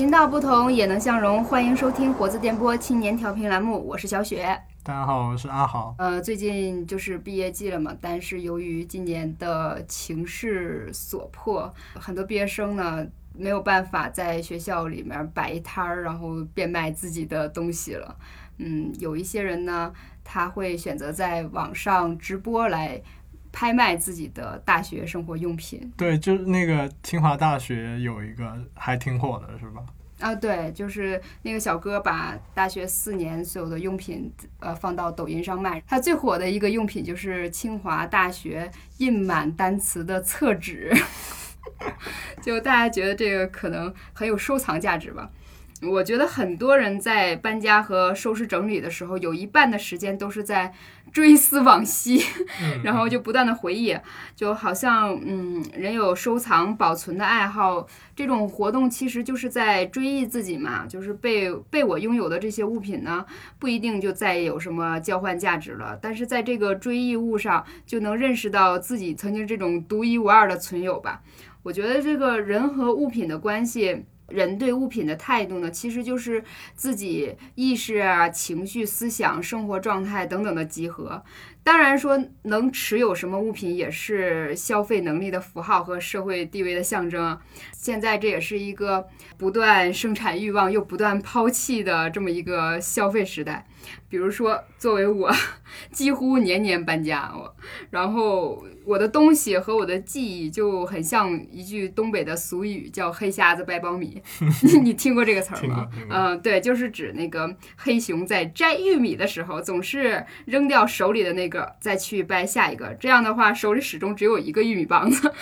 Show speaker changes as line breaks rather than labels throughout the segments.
频道不同也能相融，欢迎收听活字电波青年调频栏目，我是小雪。
大家好，我是阿豪。
呃，最近就是毕业季了嘛，但是由于今年的情势所迫，很多毕业生呢没有办法在学校里面摆一摊儿，然后变卖自己的东西了。嗯，有一些人呢，他会选择在网上直播来拍卖自己的大学生活用品。
对，就是那个清华大学有一个还挺火的，是吧？
啊，对，就是那个小哥把大学四年所有的用品，呃，放到抖音上卖。他最火的一个用品就是清华大学印满单词的厕纸，就大家觉得这个可能很有收藏价值吧。我觉得很多人在搬家和收拾整理的时候，有一半的时间都是在 追思往昔，然后就不断的回忆，就好像嗯，人有收藏保存的爱好，这种活动其实就是在追忆自己嘛，就是被被我拥有的这些物品呢，不一定就再有什么交换价值了，但是在这个追忆物上，就能认识到自己曾经这种独一无二的存有吧。我觉得这个人和物品的关系。人对物品的态度呢，其实就是自己意识啊、情绪、思想、生活状态等等的集合。当然说，能持有什么物品也是消费能力的符号和社会地位的象征。现在这也是一个不断生产欲望又不断抛弃的这么一个消费时代。比如说，作为我，几乎年年搬家，我，然后我的东西和我的记忆就很像一句东北的俗语，叫“黑瞎子掰苞米”。你听过这个词儿吗？嗯，对，就是指那个黑熊在摘玉米的时候，总是扔掉手里的那个，再去掰下一个。这样的话，手里始终只有一个玉米棒子。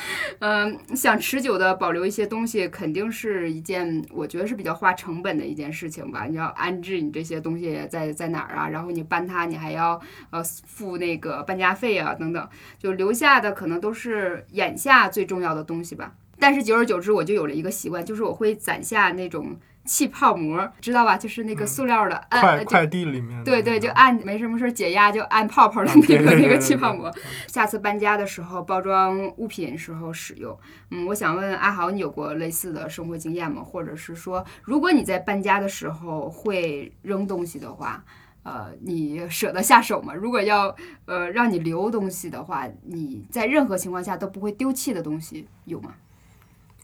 嗯，想持久的保留一些东西，肯定是一件我觉得是比较花成本的一件事情吧。你要安置你这些东西在在哪儿啊？然后你搬它，你还要呃付那个搬家费啊，等等，就留下的可能都是眼下最重要的东西吧。但是久而久之，我就有了一个习惯，就是我会攒下那种气泡膜，知道吧？就是那个塑料的，
快快递里面。
对对，就按没什么事解压就按泡泡的那个 那个气泡膜，下次搬家的时候包装物品时候使用。嗯，我想问阿豪，你有过类似的生活经验吗？或者是说，如果你在搬家的时候会扔东西的话？呃，你舍得下手吗？如果要呃让你留东西的话，你在任何情况下都不会丢弃的东西有吗？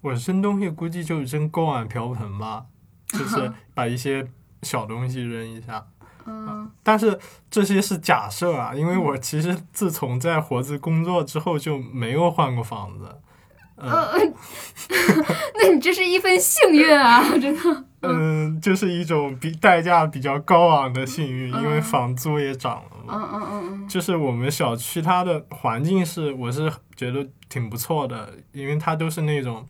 我扔东西估计就扔锅碗瓢盆吧，就 是把一些小东西扔一下。
嗯，
但是这些是假设啊，因为我其实自从在活字工作之后就没有换过房子。
嗯，那你这是一份幸运啊，真的。
嗯，就是一种比代价比较高昂的幸运，因为房租也涨了
嘛。嗯嗯嗯嗯。
就是我们小区它的环境是，我是觉得挺不错的，因为它都是那种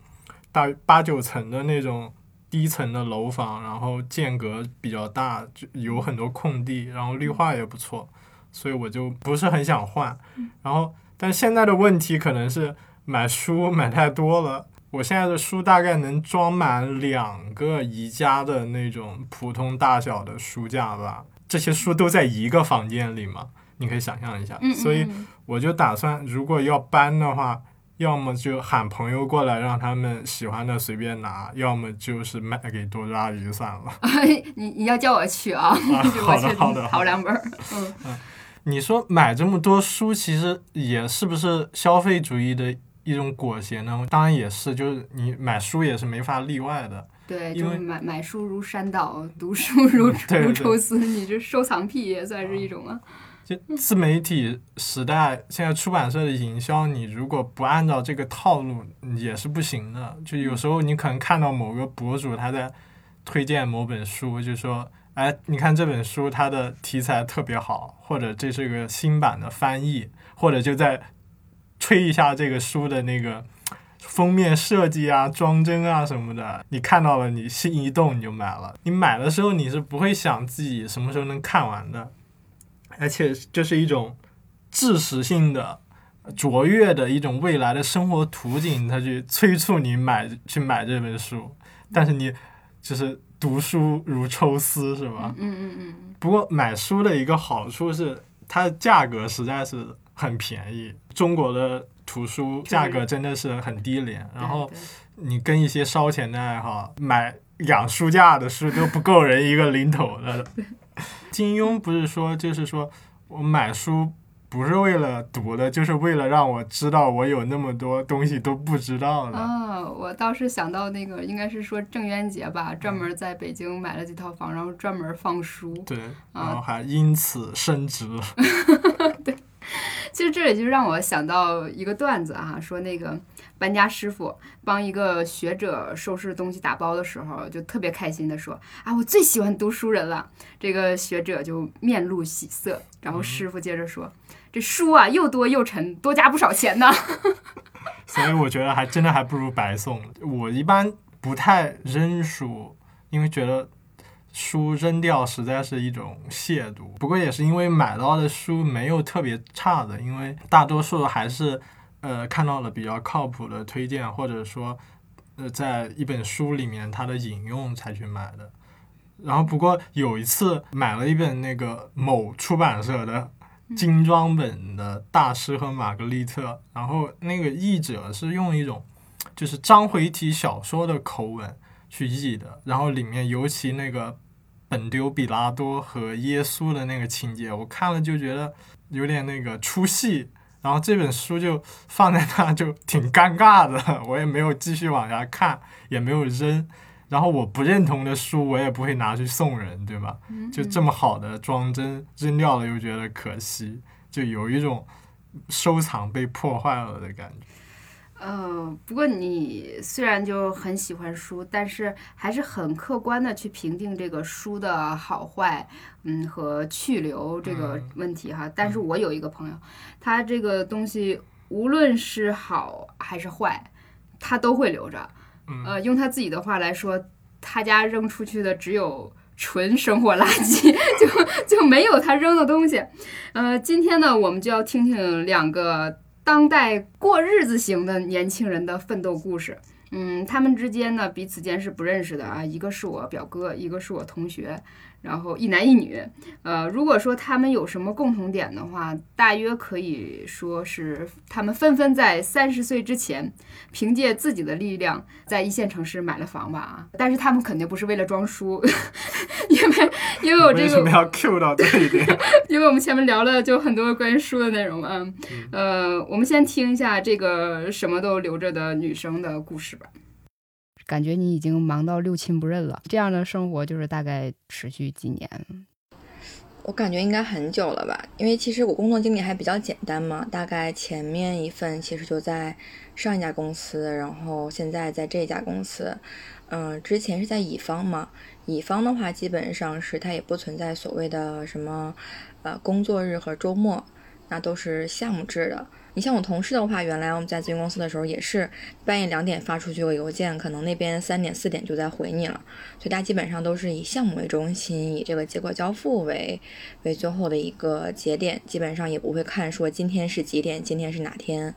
大八九层的那种低层的楼房，然后间隔比较大，就有很多空地，然后绿化也不错，所以我就不是很想换。然后，但现在的问题可能是买书买太多了。我现在的书大概能装满两个宜家的那种普通大小的书架吧，这些书都在一个房间里嘛，你可以想象一下。所以我就打算，如果要搬的话，要么就喊朋友过来，让他们喜欢的随便拿；要么就是卖给多抓鱼算了。
你你要叫我去啊？
好的好的，
好两本。嗯
嗯，你说买这么多书，其实也是不是消费主义的？一种裹挟呢，当然也是，就是你买书也是没法例外的。
对，
因为
买买书如山倒，读书如 如抽丝，你这收藏癖也算是一种啊。
就自媒体时代，现在出版社的营销，你如果不按照这个套路，也是不行的。就有时候你可能看到某个博主他在推荐某本书，就说：“哎，你看这本书，它的题材特别好，或者这是个新版的翻译，或者就在。”吹一下这个书的那个封面设计啊、装帧啊什么的，你看到了，你心一动你就买了。你买的时候你是不会想自己什么时候能看完的，而且这是一种知识性的卓越的一种未来的生活图景，它去催促你买去买这本书。但是你就是读书如抽丝，是吧？
嗯嗯嗯。
不过买书的一个好处是，它的价格实在是。很便宜，中国的图书价格真的是很低廉，然后
对对
你跟一些烧钱的爱好买养书架的书都不够人一个零头的。金庸不是说，就是说我买书不是为了读的，就是为了让我知道我有那么多东西都不知道的。
啊，我倒是想到那个，应该是说郑渊洁吧，
嗯
专门在北京买了几套房，然后专门放书。
对，
啊
然后还因此升值。
其实这里就让我想到一个段子啊，说那个搬家师傅帮一个学者收拾东西打包的时候，就特别开心的说：“啊，我最喜欢读书人了。”这个学者就面露喜色，然后师傅接着说：“这书啊，又多又沉，多加不少钱呢。
所以我觉得还真的还不如白送。我一般不太扔书，因为觉得书扔掉实在是一种亵渎。不过也是因为买到的书没有特别差的，因为大多数还是呃看到了比较靠谱的推荐，或者说呃在一本书里面它的引用才去买的。然后不过有一次买了一本那个某出版社的精装本的《大师和玛格丽特》，然后那个译者是用一种就是章回体小说的口吻去译的，然后里面尤其那个本丢比拉多和耶稣的那个情节，我看了就觉得有点那个出戏，然后这本书就放在那就挺尴尬的，我也没有继续往下看，也没有扔。然后我不认同的书，我也不会拿去送人，对吧？就这么好的装帧扔掉了，又觉得可惜，就有一种收藏被破坏了的感觉。”
嗯，不过你虽然就很喜欢书，但是还是很客观的去评定这个书的好坏，嗯和去留这个
嗯
问题哈。但是我有一个朋友，他这个东西无论是好还是坏，他都会留着。
嗯
呃，用他自己的话来说，他家扔出去的只有纯生活垃圾，就就没有他扔的东西。呃，今天呢，我们就要听听两个当代过日子型的年轻人的奋斗故事。嗯，他们之间呢彼此间是不认识的啊，一个是我表哥，一个是我同学，然后一男一女。呃，如果说他们有什么共同点的话，大约可以说是他们纷纷在三十岁之前，凭借自己的力量在一线城市买了房吧啊。但是他们肯定不是为了装书，因为因为我这个
为什么要 Q 到这一点？
因为我们前面聊了就很多关于书的内容啊，呃，我们先听一下这个什么都留着的女生的故事吧。感觉你已经忙到六亲不认了，这样的生活就是大概持续几年？
我感觉应该很久了吧，因为其实我工作经历还比较简单嘛，大概前面一份其实就在上一家公司，然后现在在这家公司，嗯，之前是在乙方嘛，乙方的话基本上是它也不存在所谓的什么呃工作日和周末，那都是项目制的。你像我同事的话，原来我们在咨询公司的时候也是半夜两点发出去个邮件，可能那边三点四点就在回你了。所以大家基本上都是以项目为中心，以这个结果交付为为最后的一个节点，基本上也不会看说今天是几点，今天是哪天。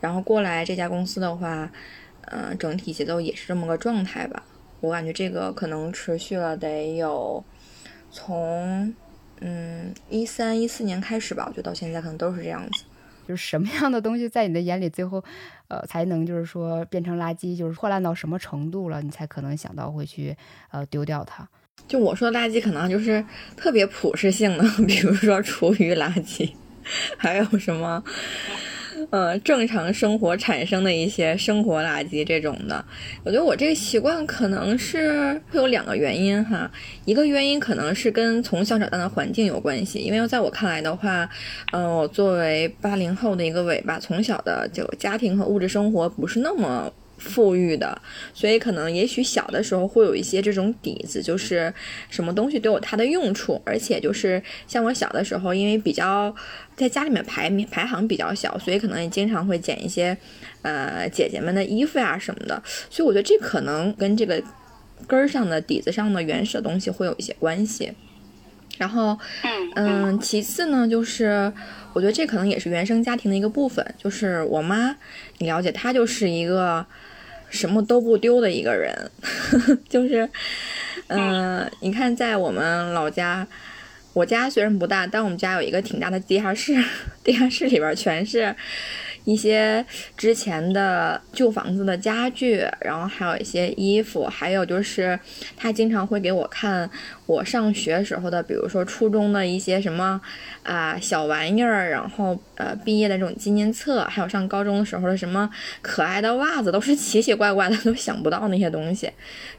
然后过来这家公司的话，嗯、整体节奏也是这么个状态吧。我感觉这个可能持续了得有从嗯一三一四年开始吧，我觉得到现在可能都是这样子。
就是什么样的东西在你的眼里最后，呃，才能就是说变成垃圾，就是破烂到什么程度了，你才可能想到会去呃丢掉它？
就我说垃圾，可能就是特别普适性的，比如说厨余垃圾，还有什么，呃，正常生活产生的一些生活垃圾这种的。我觉得我这个习惯可能是会有两个原因哈，一个原因可能是跟从小长大的环境有关系，因为在我看来的话，嗯、我作为八零后的一个尾巴，从小的就家庭和物质生活不是那么。富裕的，所以可能也许小的时候会有一些这种底子，就是什么东西都有它的用处，而且就是像我小的时候，因为比较在家里面排名排行比较小，所以可能也经常会捡一些呃姐姐们的衣服呀什么的，所以我觉得这可能跟这个根儿上的底子上的原始的东西会有一些关系。然后，嗯，其次呢，就是我觉得这可能也是原生家庭的一个部分，就是我妈，你了解，她就是一个什么都不丢的一个人，就是，嗯、你看在我们老家，我家虽然不大，但我们家有一个挺大的地下室，地下室里边全是一些之前的旧房子的家具，然后还有一些衣服，还有就是他经常会给我看我上学时候的，比如说初中的一些什么啊小玩意儿，然后呃毕业的这种纪念册，还有上高中的时候的什么可爱的袜子，都是奇奇怪怪的，都想不到那些东西。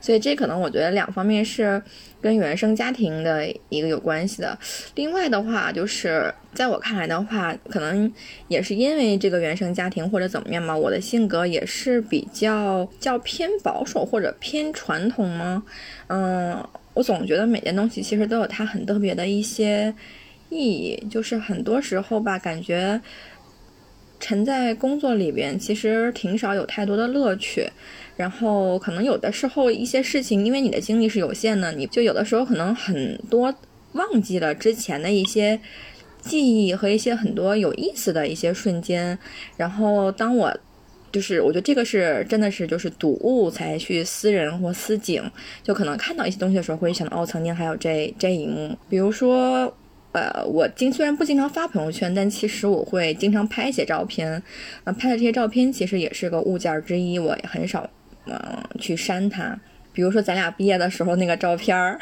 所以这可能我觉得两方面是跟原生家庭的一个有关系的。另外的话，就是在我看来的话，可能也是因为这个原原生家庭或者怎么样嘛，我的性格也是比较较偏保守或者偏传统吗？嗯，我总觉得每件东西其实都有它很特别的一些意义，就是很多时候吧，感觉沉在工作里边，其实挺少有太多的乐趣。然后可能有的时候一些事情，因为你的精力是有限的，你就有的时候可能很多忘记了之前的一些记忆和一些很多有意思的一些瞬间。然后当我就是我觉得这个是真的是就是睹物才去思人或思景，就可能看到一些东西的时候会想到哦，曾经还有这这一幕。比如说，呃，我经虽然不经常发朋友圈，但其实我会经常拍一些照片。啊，拍的这些照片其实也是个物件之一，我也很少。嗯，去删它，比如说咱俩毕业的时候那个照片儿，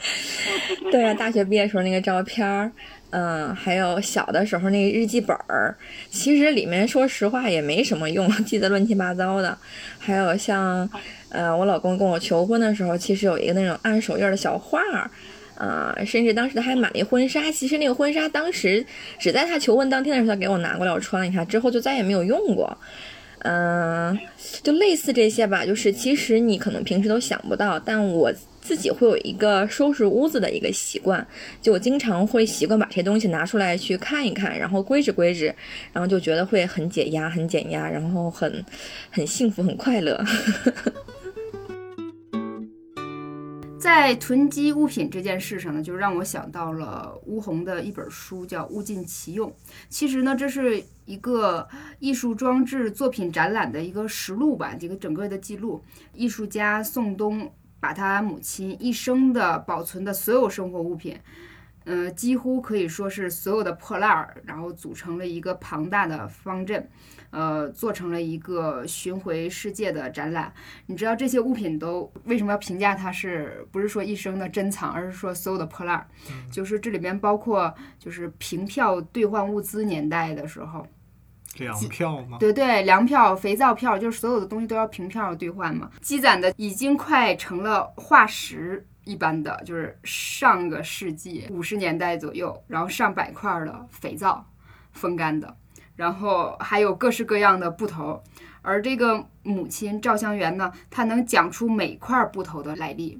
对啊，大学毕业时候那个照片儿，嗯，还有小的时候那个日记本儿，其实里面说实话也没什么用，记得乱七八糟的。还有像，呃，我老公跟我求婚的时候，其实有一个那种按手印的小画儿，啊，甚至当时他还买了一婚纱，其实那个婚纱当时只在他求婚当天的时候他给我拿过来我穿了一下，之后就再也没有用过。嗯，就类似这些吧，就是其实你可能平时都想不到，但我自己会有一个收拾屋子的一个习惯，就经常会习惯把这些东西拿出来去看一看，然后归置归置，然后就觉得会很解压，很减压，然后很很幸福，很快乐。
在囤积物品这件事上呢，就让我想到了乌红的一本书，叫《物尽其用》。其实呢，这是一个艺术装置作品展览的一个实录吧，这个整个的记录。艺术家宋冬把他母亲一生的保存的所有生活物品，嗯，几乎可以说是所有的破烂儿，然后组成了一个庞大的方阵。呃，做成了一个巡回世界的展览。你知道这些物品都为什么要评价它？是不是说一生的珍藏，而是说所有的破烂儿？就是这里面包括就是凭票兑换物资年代的时候，
粮票吗？
对对，粮票、肥皂票，就是所有的东西都要凭票兑换嘛。积攒的已经快成了化石一般的，就是上个世纪五十年代左右，然后上百块的肥皂，风干的。然后还有各式各样的布头，而这个母亲赵香元呢，她能讲出每块布头的来历。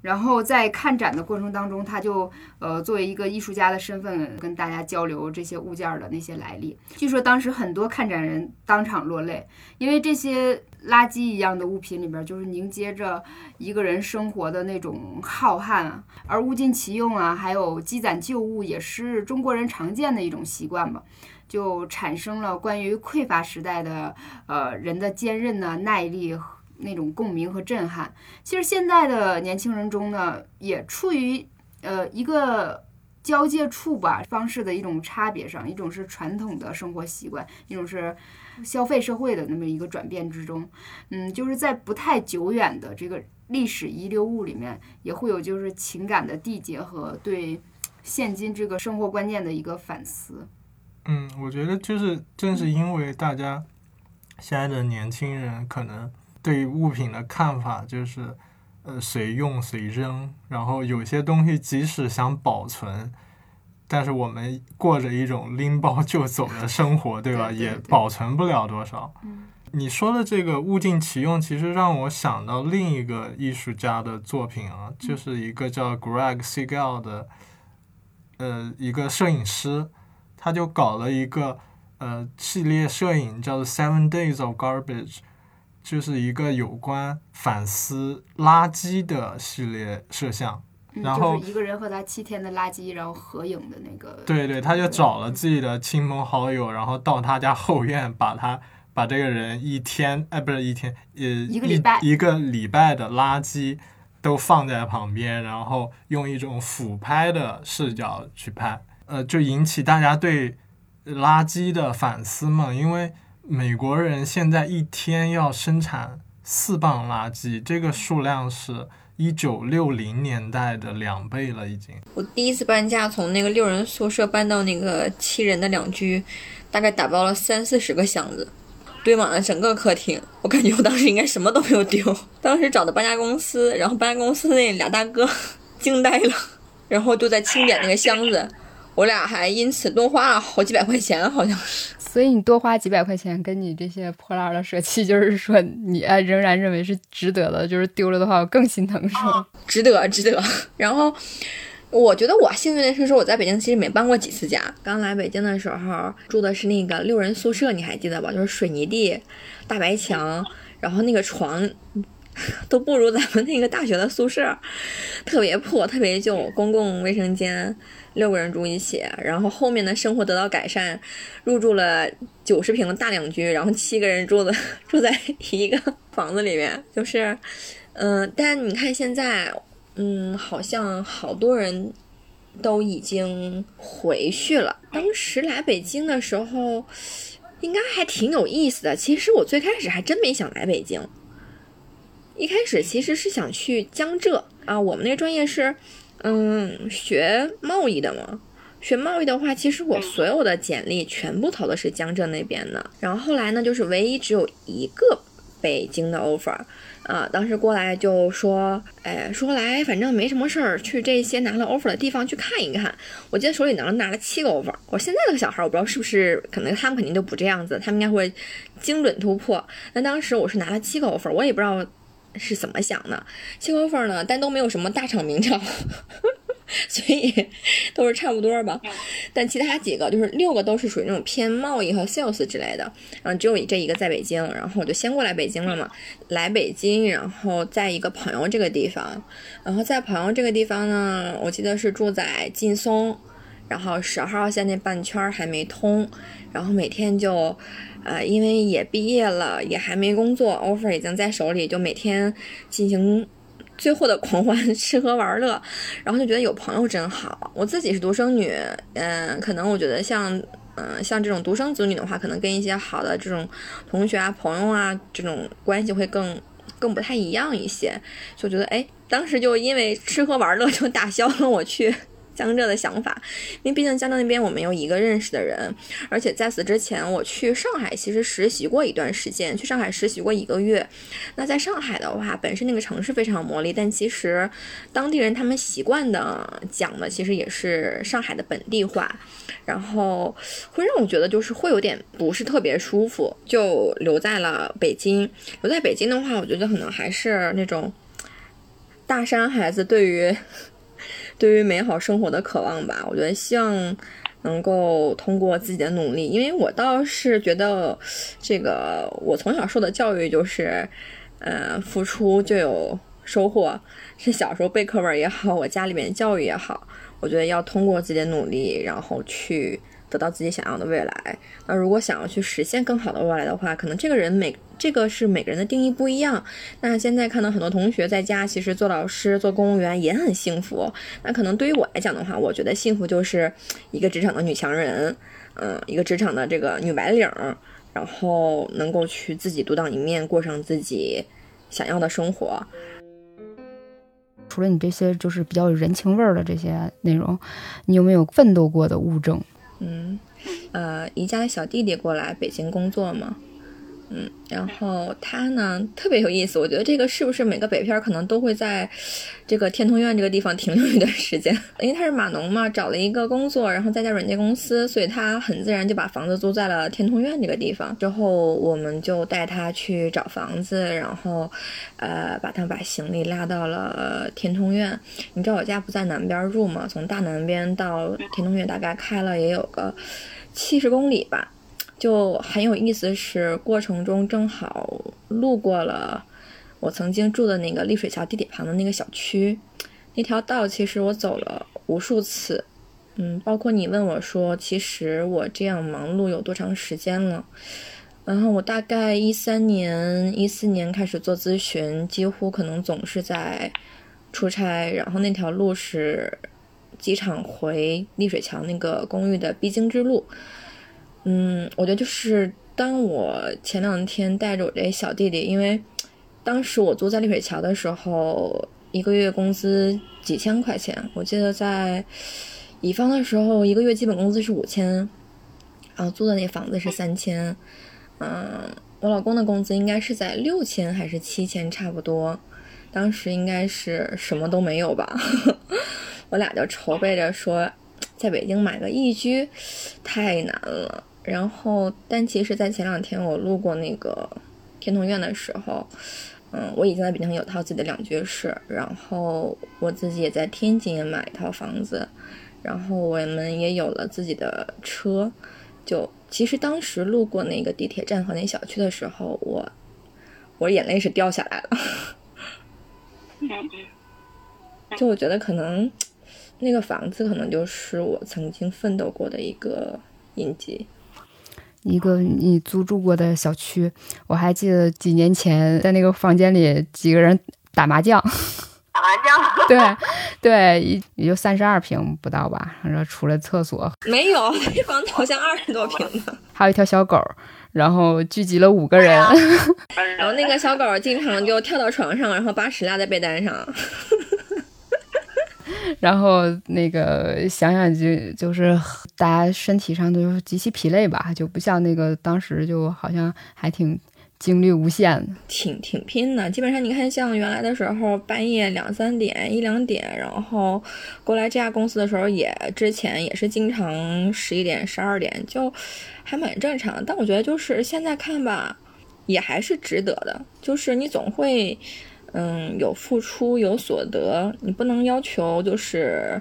然后在看展的过程当中，他就呃作为一个艺术家的身份跟大家交流这些物件的那些来历。据说当时很多看展人当场落泪，因为这些垃圾一样的物品里边就是凝结着一个人生活的那种浩瀚，而物尽其用啊，还有积攒旧物也是中国人常见的一种习惯吧。就产生了关于匮乏时代的呃人的坚韧呢、耐力那种共鸣和震撼。其实现在的年轻人中呢，也处于呃一个交界处吧，方式的一种差别上，一种是传统的生活习惯，一种是消费社会的那么一个转变之中。嗯，就是在不太久远的这个历史遗留物里面，也会有就是情感的缔结和对现今这个生活观念的一个反思。
嗯，我觉得就是正是因为大家现在的年轻人可能对物品的看法就是，呃，随用随扔，然后有些东西即使想保存，但是我们过着一种拎包就走的生活，对吧？也保存不了多少。你说的这个物尽其用，其实让我想到另一个艺术家的作品啊，就是一个叫 Greg Segal 的，呃，一个摄影师。他就搞了一个呃系列摄影，叫做《Seven Days of Garbage》，就是一个有关反思垃圾的系列摄像。然后
一个人和他七天的垃圾，然后合影的那个。
对对，他就找了自己的亲朋好友，然后到他家后院，把他把这个人一天哎不是一天呃
一个礼拜
一个礼拜的垃圾都放在旁边，然后用一种俯拍的视角去拍。呃，就引起大家对垃圾的反思嘛，因为美国人现在一天要生产四磅垃圾，这个数量是一九六零年代的两倍了，已经。
我第一次搬家，从那个六人宿舍搬到那个七人的两居，大概打包了三四十个箱子。堆满了整个客厅，我感觉我当时应该什么都没有丢。当时找的搬家公司，然后搬家公司那俩大哥 惊呆了，然后就在清点那个箱子，我俩还因此多花了好几百块钱，好像是。
所以你多花几百块钱，跟你这些破烂的舍弃，就是说你哎仍然认为是值得的，就是丢了的话我更心疼，是吗？
值得，值得。然后。我觉得我幸运的是说我在北京其实没搬过几次家。刚来北京的时候住的是那个六人宿舍，你还记得吧？就是水泥地、大白墙，然后那个床 都不如咱们那个大学的宿舍，特别破、特别旧。公共卫生间六个人住一起，然后后面的生活得到改善，入住了九十平的大两居，然后七个人住的住在 一个房子里面，就是，嗯，但你看现在。嗯，好像好多人都已经回去了。当时来北京的时候，应该还挺有意思的。其实我最开始还真没想来北京，一开始其实是想去江浙啊。我们那专业是嗯学贸易的嘛，学贸易的话，其实我所有的简历全部投的是江浙那边的。然后后来呢，就是唯一只有一个北京的 offer。啊，当时过来就说，哎，说来反正没什么事儿，去这些拿了 offer 的地方去看一看。我记得手里拿了拿了七个 offer。我现在这个小孩，我不知道是不是，可能他们肯定都不这样子，他们应该会精准突破。那当时我是拿了七个 offer，我也不知道是怎么想的。七个 offer 呢，但都没有什么大厂名厂。所以都是差不多吧，但其他几个就是六个都是属于那种偏贸易和 sales 之类的，然后只有这一个在北京，然后我就先过来北京了嘛。来北京，然后在一个朋友这个地方，然后在朋友这个地方呢，我记得是住在劲松，然后十号线那半圈还没通，然后每天就，呃，因为也毕业了，也还没工作，offer 已经在手里，就每天进行。最后的狂欢，吃喝玩乐，然后就觉得有朋友真好。我自己是独生女，嗯，可能我觉得像，嗯，像这种独生子女的话，可能跟一些好的这种同学啊、朋友啊这种关系会更更不太一样一些。就觉得，哎，当时就因为吃喝玩乐就打消了我去。江浙的想法，因为毕竟江浙那边我没有一个认识的人，而且在此之前我去上海其实实习过一段时间，去上海实习过一个月。那在上海的话，本身那个城市非常有魔力，但其实当地人他们习惯的讲的其实也是上海的本地话，然后会让我觉得就是会有点不是特别舒服，就留在了北京。留在北京的话，我觉得可能还是那种大山孩子对于。对于美好生活的渴望吧，我觉得希望能够通过自己的努力，因为我倒是觉得，这个我从小受的教育就是，呃，付出就有收获，是小时候背课文也好，我家里面教育也好，我觉得要通过自己的努力，然后去。得到自己想要的未来。那如果想要去实现更好的未来的话，可能这个人每这个是每个人的定义不一样。那现在看到很多同学在家，其实做老师、做公务员也很幸福。那可能对于我来讲的话，我觉得幸福就是一个职场的女强人，嗯，一个职场的这个女白领，然后能够去自己独当一面，过上自己想要的生活。
除了你这些就是比较有人情味儿的这些内容，你有没有奋斗过的物证？
嗯，呃，宜家的小弟弟过来北京工作嘛。嗯，然后他呢特别有意思，我觉得这个是不是每个北漂可能都会在这个天通苑这个地方停留一段时间？因为他是码农嘛，找了一个工作，然后在家软件公司，所以他很自然就把房子租在了天通苑这个地方。之后我们就带他去找房子，然后呃把他把行李拉到了天通苑。你知道我家不在南边住嘛？从大南边到天通苑大概开了也有个七十公里吧。就很有意思，是过程中正好路过了我曾经住的那个丽水桥地铁旁的那个小区，那条道其实我走了无数次，嗯，包括你问我说，其实我这样忙碌有多长时间了？然后我大概一三年、一四年开始做咨询，几乎可能总是在出差，然后那条路是机场回丽水桥那个公寓的必经之路。嗯，我觉得就是当我前两天带着我这小弟弟，因为当时我租在丽水桥的时候，一个月工资几千块钱，我记得在乙方的时候，一个月基本工资是五千，然后租的那房子是三千，嗯，我老公的工资应该是在六千还是七千差不多，当时应该是什么都没有吧，我俩就筹备着说，在北京买个一居太难了。然后，但其实，在前两天我路过那个天通苑的时候，嗯，我已经在北京有套自己的两居室，然后我自己也在天津也买一套房子，然后我们也有了自己的车。就其实当时路过那个地铁站和那小区的时候，我我眼泪是掉下来了。就我觉得可能那个房子可能就是我曾经奋斗过的一个印记。
一个你租住过的小区，我还记得几年前在那个房间里几个人打麻将，
打麻将，
对 对，也就三十二平不到吧，然后除了厕所。
没有，这房子好像二十多平的，
还有一条小狗，然后聚集了五个人，
然后那个小狗经常就跳到床上，然后把屎拉在被单上。
然后那个想想就就是大家身体上都是极其疲累吧，就不像那个当时就好像还挺精力无限，
挺挺拼的。基本上你看，像原来的时候半夜两三点一两点，然后过来这家公司的时候，也之前也是经常十一点十二点，就还蛮正常。但我觉得就是现在看吧，也还是值得的。就是你总会。嗯，有付出有所得，你不能要求就是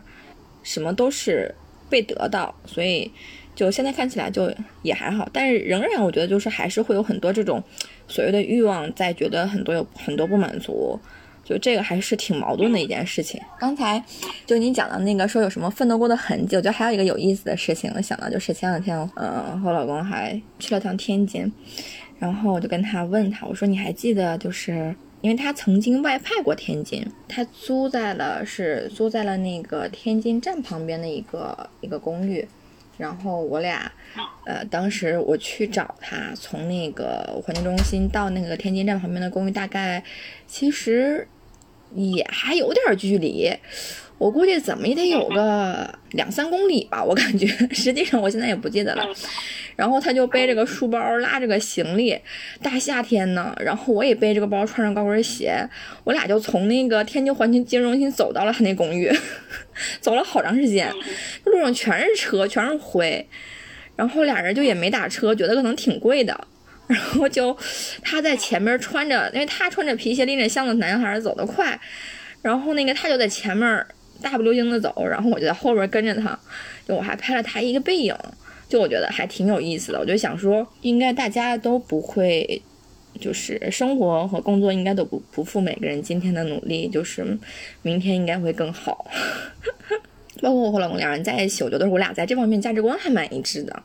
什么都是被得到，所以就现在看起来就也还好，但是仍然我觉得就是还是会有很多这种所谓的欲望在，觉得很多有很多不满足，就这个还是挺矛盾的一件事情。刚才就你讲的那个说有什么奋斗过的痕迹，我觉得还有一个有意思的事情，我想到就是前两天，嗯，我老公还去了趟天津，然后我就跟他问他，我说你还记得就是。因为他曾经外派过天津，他租在了是租在了那个天津站旁边的一个一个公寓，然后我俩，呃，当时我去找他，从那个环境中心到那个天津站旁边的公寓，大概其实也还有点距离。我估计怎么也得有个两三公里吧，我感觉，实际上我现在也不记得了。然后他就背着个书包，拉着个行李，大夏天呢，然后我也背着个包，穿上高跟鞋，我俩就从那个天津环球金融中心走到了他那公寓，走了好长时间，路上全是车，全是灰，然后俩人就也没打车，觉得可能挺贵的，然后就他在前面穿着，因为他穿着皮鞋拎着箱子，男孩走得快，然后那个他就在前面。大步流星的走，然后我就在后边跟着他，就我还拍了他一个背影，就我觉得还挺有意思的。我就想说，应该大家都不会，就是生活和工作应该都不不负每个人今天的努力，就是明天应该会更好。包括我和老公两人在一起，我觉得我俩在这方面价值观还蛮一致的，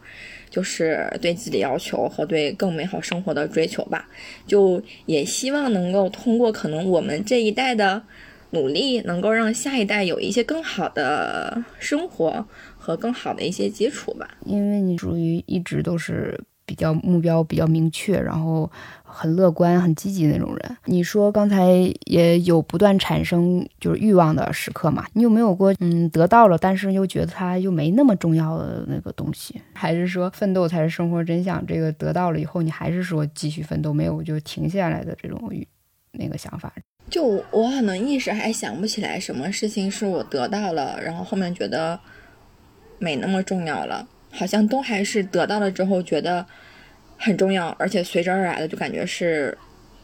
就是对自己要求和对更美好生活的追求吧。就也希望能够通过可能我们这一代的。努力能够让下一代有一些更好的生活和更好的一些基础吧。
因为你属于一直都是比较目标比较明确，然后很乐观、很积极那种人。你说刚才也有不断产生就是欲望的时刻嘛？你有没有过嗯得到了，但是又觉得它又没那么重要的那个东西？还是说奋斗才是生活真相？这个得到了以后，你还是说继续奋斗，没有就停下来的这种那个想法？
就我可能一时还想不起来什么事情是我得到了，然后后面觉得没那么重要了，好像都还是得到了之后觉得很重要，而且随之而来的就感觉是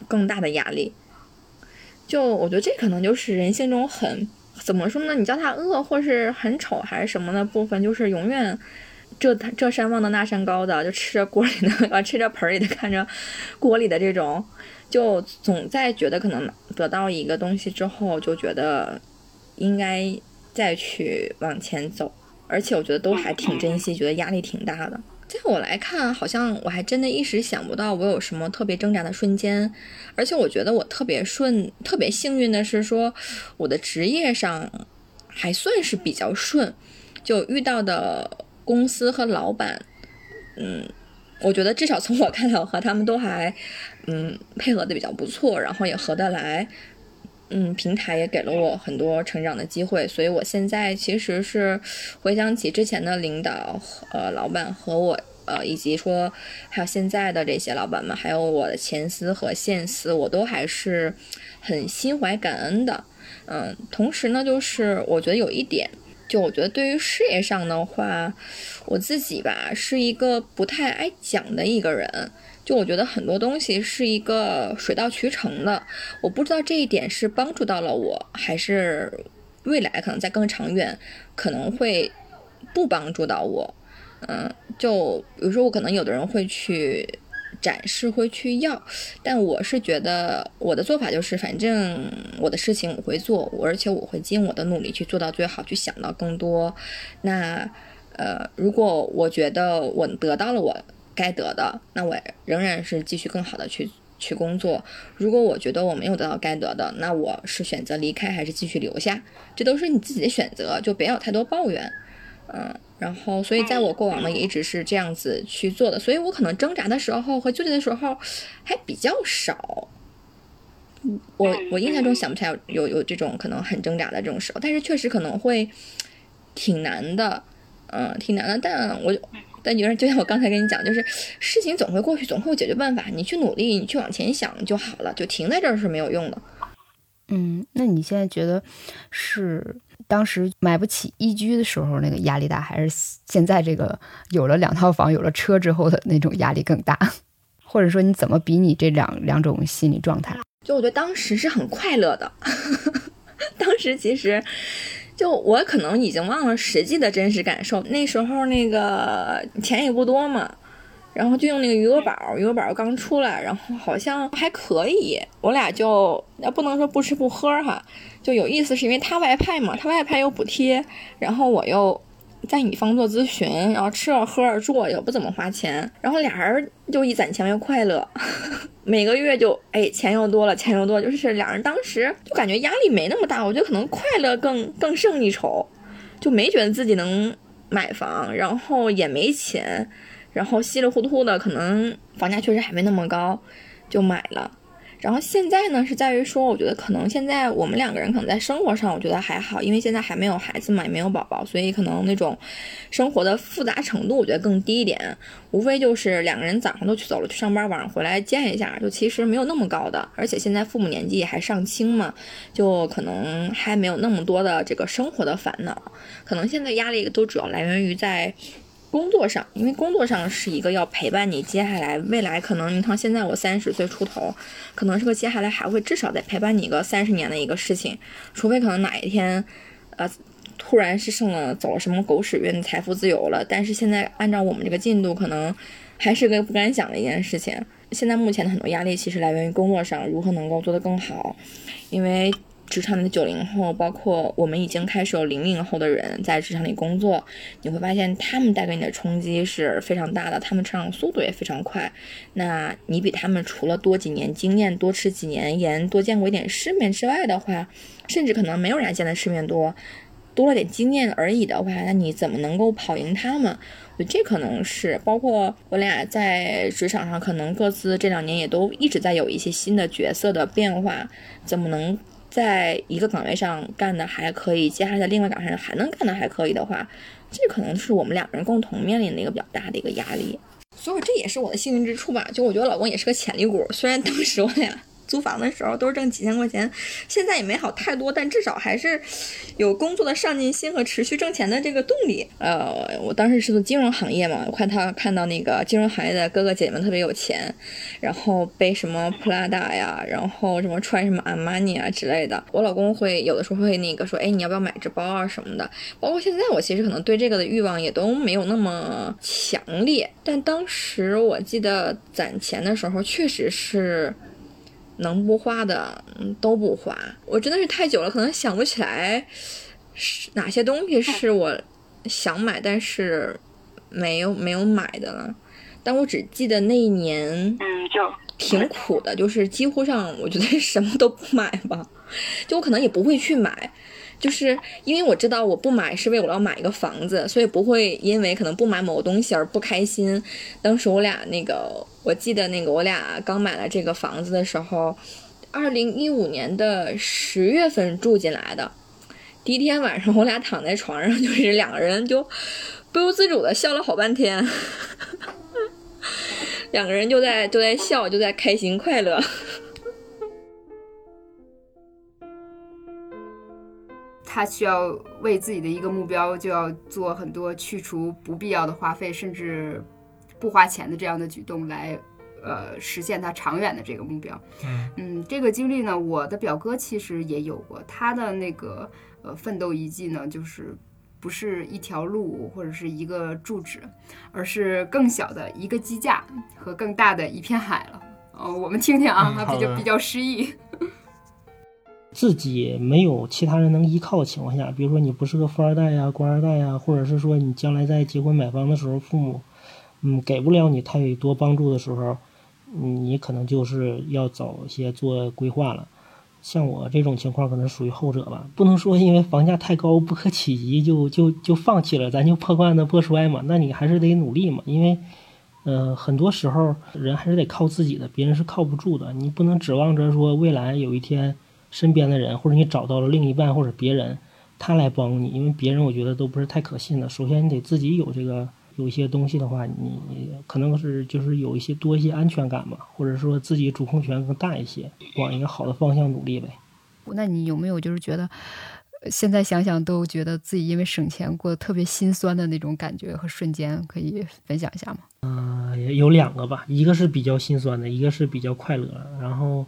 更大的压力。就我觉得这可能就是人性中很怎么说呢？你叫他恶或是很丑还是什么的部分，就是永远这这山望的那山高的，就吃着锅里的 啊，吃着盆里的，看着锅里的这种。就总在觉得可能得到一个东西之后，就觉得应该再去往前走，而且我觉得都还挺珍惜，觉得压力挺大的。在我来看，好像我还真的一时想不到我有什么特别挣扎的瞬间，而且我觉得我特别顺、特别幸运的是说，我的职业上还算是比较顺，就遇到的公司和老板。嗯，我觉得至少从我看到，和他们都还嗯配合的比较不错，然后也合得来。嗯，平台也给了我很多成长的机会，所以我现在其实是回想起之前的领导、呃老板和我，呃以及说还有现在的这些老板们，还有我的前司和现司，我都还是很心怀感恩的。嗯，同时呢，就是我觉得有一点，就我觉得对于事业上的话，我自己吧是一个不太爱讲的一个人。就我觉得很多东西是一个水到渠成的，我不知道这一点是帮助到了我，还是未来可能在更长远可能会不帮助到我。嗯，就比如说我可能有的人会去展示，会去要，但我是觉得我的做法就是，反正我的事情我会做，而且我会尽我的努力去做到最好，去想到更多。那呃，如果我觉得我得到了我。该得的，那我仍然是继续更好的去去工作。如果我觉得我没有得到该得的，那我是选择离开还是继续留下，这都是你自己的选择，就别有太多抱怨。嗯，然后所以在我过往呢，也一直是这样子去做的，所以我可能挣扎的时候和纠结的时候还比较少。我我印象中想不起来有有这种可能很挣扎的这种时候，但是确实可能会挺难的，嗯，挺难的。但我。但女人就像我刚才跟你讲，就是事情总会过去，总会有解决办法。你去努力，你去往前想就好了，就停在这儿是没有用的。
嗯，那你现在觉得是当时买不起一居的时候那个压力大，还是现在这个有了两套房、有了车之后的那种压力更大？或者说你怎么比拟这两两种心理状态？
就我觉得当时是很快乐的，当时其实。就我可能已经忘了实际的真实感受，那时候那个钱也不多嘛，然后就用那个余额宝，余额宝刚出来，然后好像还可以，我俩就那不能说不吃不喝哈，就有意思是因为他外派嘛，他外派有补贴，然后我又。在乙方做咨询，然后吃着喝着住也不怎么花钱，然后俩人就一攒钱又快乐，每个月就哎钱又多了，钱又多，就是俩人当时就感觉压力没那么大，我觉得可能快乐更更胜一筹，就没觉得自己能买房，然后也没钱，然后稀里糊涂的，可能房价确实还没那么高，就买了。然后现在呢，是在于说，我觉得可能现在我们两个人可能在生活上，我觉得还好，因为现在还没有孩子嘛，也没有宝宝，所以可能那种生活的复杂程度，我觉得更低一点。无非就是两个人早上都去走了去上班，晚上回来见一下，就其实没有那么高的。而且现在父母年纪还尚轻嘛，就可能还没有那么多的这个生活的烦恼。可能现在压力都主要来源于在。工作上，因为工作上是一个要陪伴你接下来未来，可能你看现在我三十岁出头，可能是个接下来还会至少得陪伴你个三十年的一个事情，除非可能哪一天，呃，突然是剩了走了什么狗屎运，财富自由了。但是现在按照我们这个进度，可能还是个不敢想的一件事情。现在目前的很多压力其实来源于工作上如何能够做得更好，因为。职场里的九零后，包括我们已经开始有零零后的人在职场里工作，你会发现他们带给你的冲击是非常大的，他们成长速度也非常快。那你比他们除了多几年经验、多吃几年盐、多见过一点世面之外的话，甚至可能没有人家见的世面多，多了点经验而已的话，那你怎么能够跑赢他们？这可能是包括我俩在职场上，可能各自这两年也都一直在有一些新的角色的变化，怎么能？在一个岗位上干的还可以，接下来在另外岗位上还能干的还可以的话，这可能是我们两个人共同面临的一个比较大的一个压力。所以这也是我的幸运之处吧。就我觉得老公也是个潜力股，虽然当时我俩。租房的时候都是挣几千块钱，现在也没好太多，但至少还是有工作的上进心和持续挣钱的这个动力。呃，我当时是做金融行业嘛，我看他看到那个金融行业的哥哥姐姐们特别有钱，然后背什么普拉达呀，然后什么穿什么阿玛尼啊之类的。我老公会有的时候会那个说，哎，你要不要买只包啊什么的。包括现在我其实可能对这个的欲望也都没有那么强烈，但当时我记得攒钱的时候确实是。能不花的，嗯，都不花。我真的是太久了，可能想不起来是哪些东西是我想买但是没有没有买的了。但我只记得那一年，
嗯，就
挺苦的，就是几乎上我觉得 什么都不买吧，就我可能也不会去买。就是因为我知道我不买是为我要买一个房子，所以不会因为可能不买某个东西而不开心。当时我俩那个，我记得那个我俩刚买了这个房子的时候，二零一五年的十月份住进来的。第一天晚上，我俩躺在床上，就是两个人就不由自主的笑了好半天，两个人就在都在笑，就在开心快乐。
他需要为自己的一个目标，就要做很多去除不必要的花费，甚至不花钱的这样的举动，来呃实现他长远的这个目标。
嗯
嗯，这个经历呢，我的表哥其实也有过，他的那个呃奋斗遗迹呢，就是不是一条路或者是一个住址，而是更小的一个机架和更大的一片海了。哦，我们听听啊，比较比较诗意。
自己没有其他人能依靠的情况下，比如说你不是个富二代呀、官二代呀，或者是说你将来在结婚买房的时候，父母嗯给不了你太多帮助的时候，你可能就是要早些做规划了。像我这种情况可能属于后者吧，不能说因为房价太高不可企及就就就放弃了，咱就破罐子破摔嘛。那你还是得努力嘛，因为呃很多时候人还是得靠自己的，别人是靠不住的。你不能指望着说未来有一天身边的人或者你找到了另一半或者别人他来帮你，因为别人我觉得都不是太可信的。首先你得自己有这个有一些东西的话，你你可能是就是有一些多一些安全感吧，或者说自己主控权更大一些，往一个好的方向努力呗。
那你有没有就是觉得，呃现在想想都觉得自己因为省钱过得特别心酸的那种感觉和瞬间，可以分享一下吗？
嗯、也有两个吧，一个是比较心酸的，一个是比较快乐的。然后，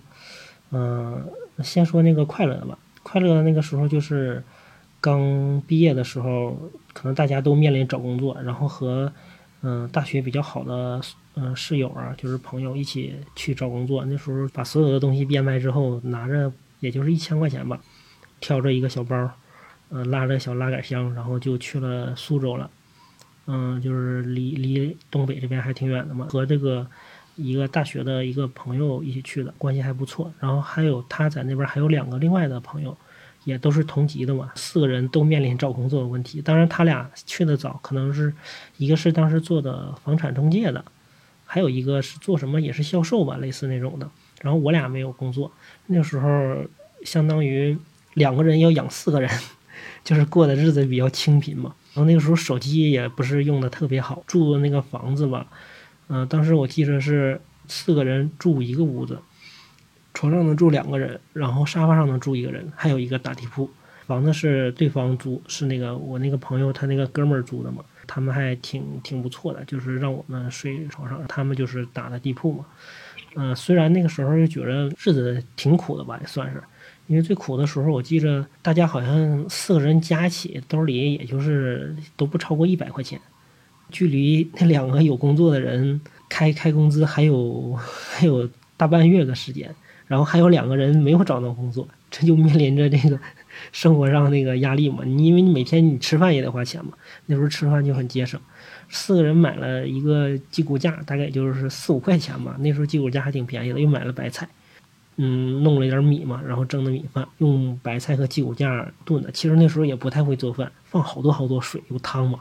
嗯、先说那个快乐的吧。快乐的那个时候就是刚毕业的时候，可能大家都面临找工作，然后和嗯、大学比较好的嗯、室友啊，就是朋友一起去找工作。那时候把所有的东西变卖之后，拿着也就是一千块钱吧，挑着一个小包，嗯、拉着小拉杆箱，然后就去了苏州了。嗯，就是离离东北这边还挺远的嘛，和这个一个大学的一个朋友一起去的，关系还不错。然后还有他在那边还有两个另外的朋友，也都是同级的嘛，四个人都面临找工作的问题。当然他俩去的早，可能是一个是当时做的房产中介的，还有一个是做什么也是销售吧，类似那种的。然后我俩没有工作，那时候相当于两个人要养四个人，就是过的日子比较清贫嘛。然后那个时候手机也不是用的特别好，住的那个房子吧，嗯、当时我记着是四个人住一个屋子，床上能住两个人，然后沙发上能住一个人，还有一个打地铺。房子是对方租，是那个我那个朋友他那个哥们儿租的嘛，他们还挺挺不错的，就是让我们睡床上，他们就是打的地铺嘛。嗯、虽然那个时候就觉得日子挺苦的吧，也算是，因为最苦的时候，我记着大家好像四个人加起兜里也就是都不超过一百块钱，距离那两个有工作的人开开工资还有还有大半月的时间，然后还有两个人没有找到工作，这就面临着这个生活上那个压力嘛。你因为你每天你吃饭也得花钱嘛，那时候吃饭就很节省。四个人买了一个鸡骨架，大概就是四五块钱吧。那时候鸡骨架还挺便宜的，又买了白菜，嗯，弄了一点米嘛，然后蒸的米饭，用白菜和鸡骨架炖的。其实那时候也不太会做饭，放好多好多水，有汤嘛。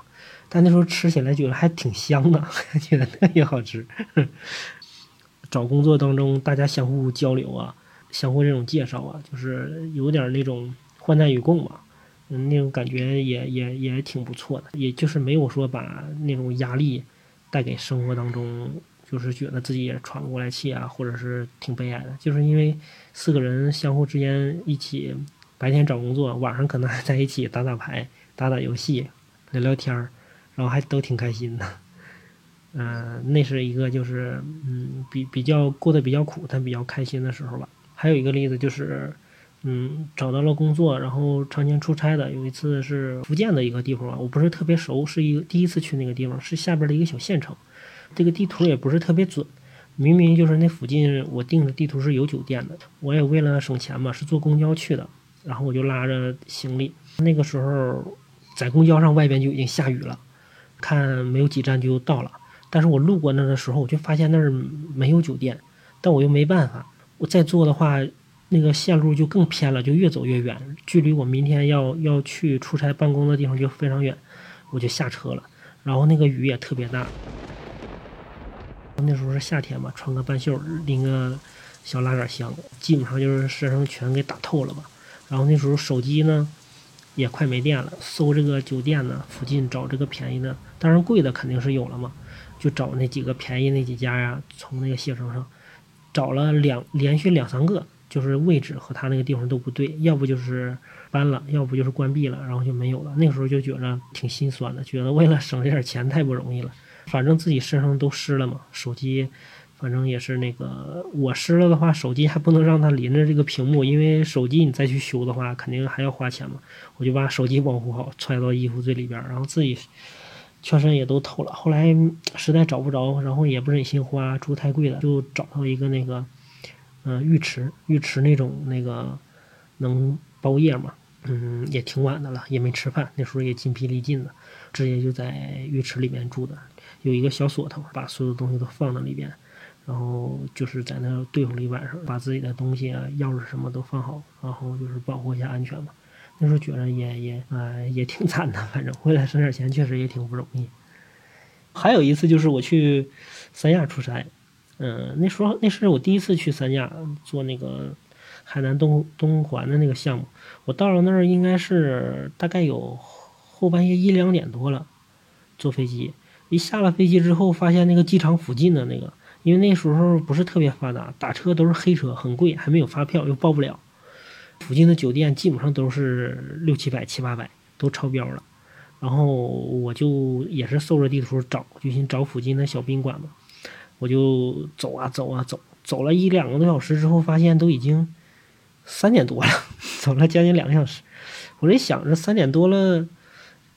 但那时候吃起来觉得还挺香的，觉得特别好吃。找工作当中，大家相互交流啊，相互这种介绍啊，就是有点那种患难与共嘛。嗯，那种感觉也也也挺不错的，也就是没有说把那种压力带给生活当中，就是觉得自己也喘不过来气啊，或者是挺悲哀的，就是因为四个人相互之间一起白天找工作，晚上可能还在一起打打牌、打打游戏、聊聊天儿，然后还都挺开心的。嗯、那是一个就是嗯比比较过得比较苦，但比较开心的时候吧。还有一个例子就是。嗯，找到了工作，然后常年出差的。有一次是福建的一个地方，我不是特别熟，是一个第一次去那个地方，是下边的一个小县城。这个地图也不是特别准，明明就是那附近我定的地图是有酒店的，我也为了省钱嘛，是坐公交去的，然后我就拉着行李。那个时候在公交上外边就已经下雨了，看没有几站就到了。但是我路过那儿的时候，我就发现那儿没有酒店，但我又没办法，我再坐的话。那个线路就更偏了，就越走越远，距离我明天要要去出差办公的地方就非常远，我就下车了。然后那个雨也特别大，那时候是夏天嘛，穿个半袖，拎个小拉杆箱，基本上就是身上全给打透了吧。然后那时候手机呢也快没电了，搜这个酒店呢附近找这个便宜的，当然贵的肯定是有了嘛，就找那几个便宜那几家呀，从那个携程上找了两连续两三个，就是位置和他那个地方都不对，要不就是搬了，要不就是关闭了，然后就没有了。那个时候就觉着挺心酸的，觉得为了省这点钱太不容易了。反正自己身上都湿了嘛，手机反正也是那个我湿了的话，手机还不能让它淋着这个屏幕，因为手机你再去修的话，肯定还要花钱嘛。我就把手机保护好，揣到衣服最里边，然后自己全身也都透了。后来实在找不着，然后也不忍心花住太贵的，就找到一个那个嗯浴池，浴池那种那个能包夜嘛。嗯，也挺晚的了，也没吃饭，那时候也筋疲力尽的，直接就在浴池里面住的。有一个小锁头，把所有东西都放到里边，然后就是在那对付了一晚上，把自己的东西啊、钥匙什么都放好，然后就是保护一下安全嘛。那时候觉得也也啊也挺惨的，反正为了省点钱，确实也挺不容易。还有一次就是我去三亚出差，嗯，那时候那是我第一次去三亚做那个海南东东环的那个项目，我到了那儿应该是大概有后半夜一两点多了，坐飞机。一下了飞机之后，发现那个机场附近的那个，因为那时候不是特别发达，打车都是黑车，很贵，还没有发票，又报不了。附近的酒店基本上都是六七百、七八百，都超标了。然后我就也是搜着地图找，就寻找附近的小宾馆嘛。我就走啊走啊走，走了一两个多小时之后，发现都已经三点多了，走了将近两个小时。我这想着三点多了。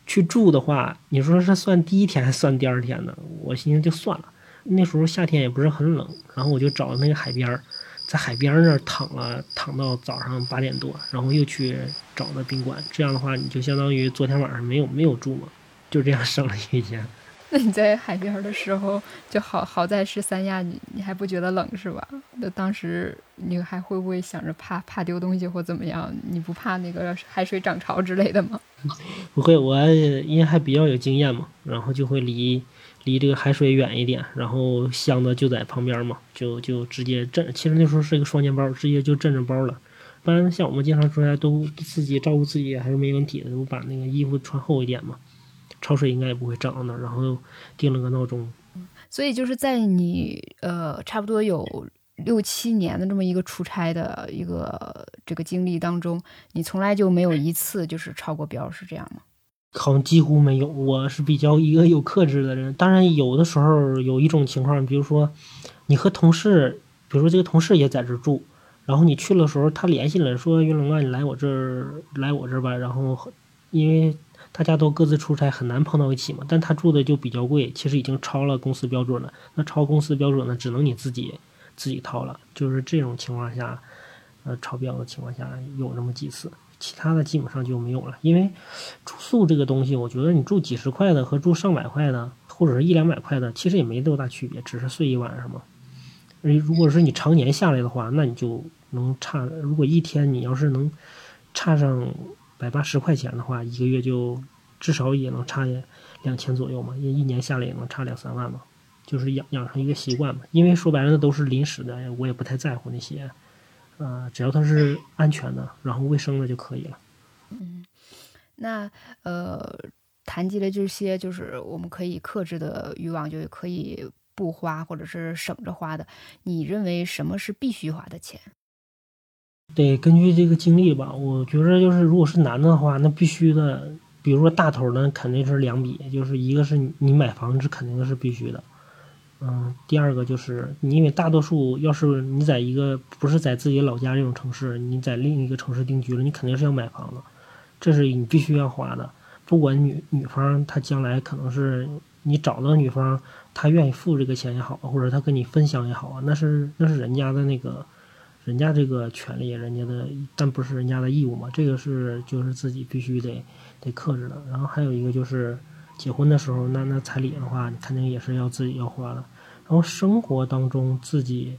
去住的话，你说是算第一天还是算第二天呢？我寻思就算了。那时候夏天也不是很冷，然后我就找那个海边儿，在海边那儿躺了，躺到早上八点多，然后又去找的宾馆。这样的话，你就相当于昨天晚上没有没有住嘛，就这样省了一天。
那你在海边的时候，就好好在是三亚，你你还不觉得冷是吧？那当时你还会不会想着怕怕丢东西或怎么样？你不怕那个海水涨潮之类的吗？
不会，我因为还比较有经验嘛，然后就会离离这个海水远一点，然后箱子就在旁边嘛，就就直接震。其实那时候是一个双肩包，直接就震着包了。一般像我们经常出来都自己照顾自己还是没问题的，我把那个衣服穿厚一点嘛。潮水应该也不会涨到那，然后定了个闹钟。
所以就是在你呃差不多有六七年的这么一个出差的一个这个经历当中，你从来就没有一次就是超过标，是这样吗？
好像几乎没有。我是比较一个有克制的人，当然有的时候有一种情况，比如说你和同事，比如说这个同事也在这住，然后你去的时候，他联系了说云龙啊，你来我这儿来我这儿吧，然后因为。大家都各自出差，很难碰到一起嘛。但他住的就比较贵，其实已经超了公司标准了。那超公司标准呢，只能你自己自己掏了。就是这种情况下，呃，超标的情况下有那么几次，其他的基本上就没有了。因为住宿这个东西，我觉得你住几十块的和住上百块的，或者是一两百块的，其实也没多大区别，只是睡一晚上嘛。而如果是你常年下来的话，那你就能差。如果一天你要是能差上。百八十块钱的话，一个月就至少也能差两千左右嘛，一一年下来也能差两三万嘛，就是养养成一个习惯嘛。因为说白了，都是临时的，我也不太在乎那些，呃，只要它是安全的，然后卫生的就可以了。
嗯，那呃，谈及了这些，就是我们可以克制的欲望，就可以不花或者是省着花的。你认为什么是必须花的钱？
得根据这个经历吧，我觉得就是如果是男的话，那必须的，比如说大头呢肯定是两笔，就是一个是你买房子肯定是必须的，嗯，第二个就是你因为大多数要是你在一个不是在自己老家这种城市，你在另一个城市定居了，你肯定是要买房子，这是你必须要花的，不管女女方她将来可能是你找到女方，她愿意付这个钱也好，或者她跟你分享也好啊，那是那是人家的那个。人家这个权利，人家的，但不是人家的义务嘛？这个是就是自己必须得得克制的。然后还有一个就是结婚的时候，那那彩礼的话，你肯定也是要自己要花的。然后生活当中自己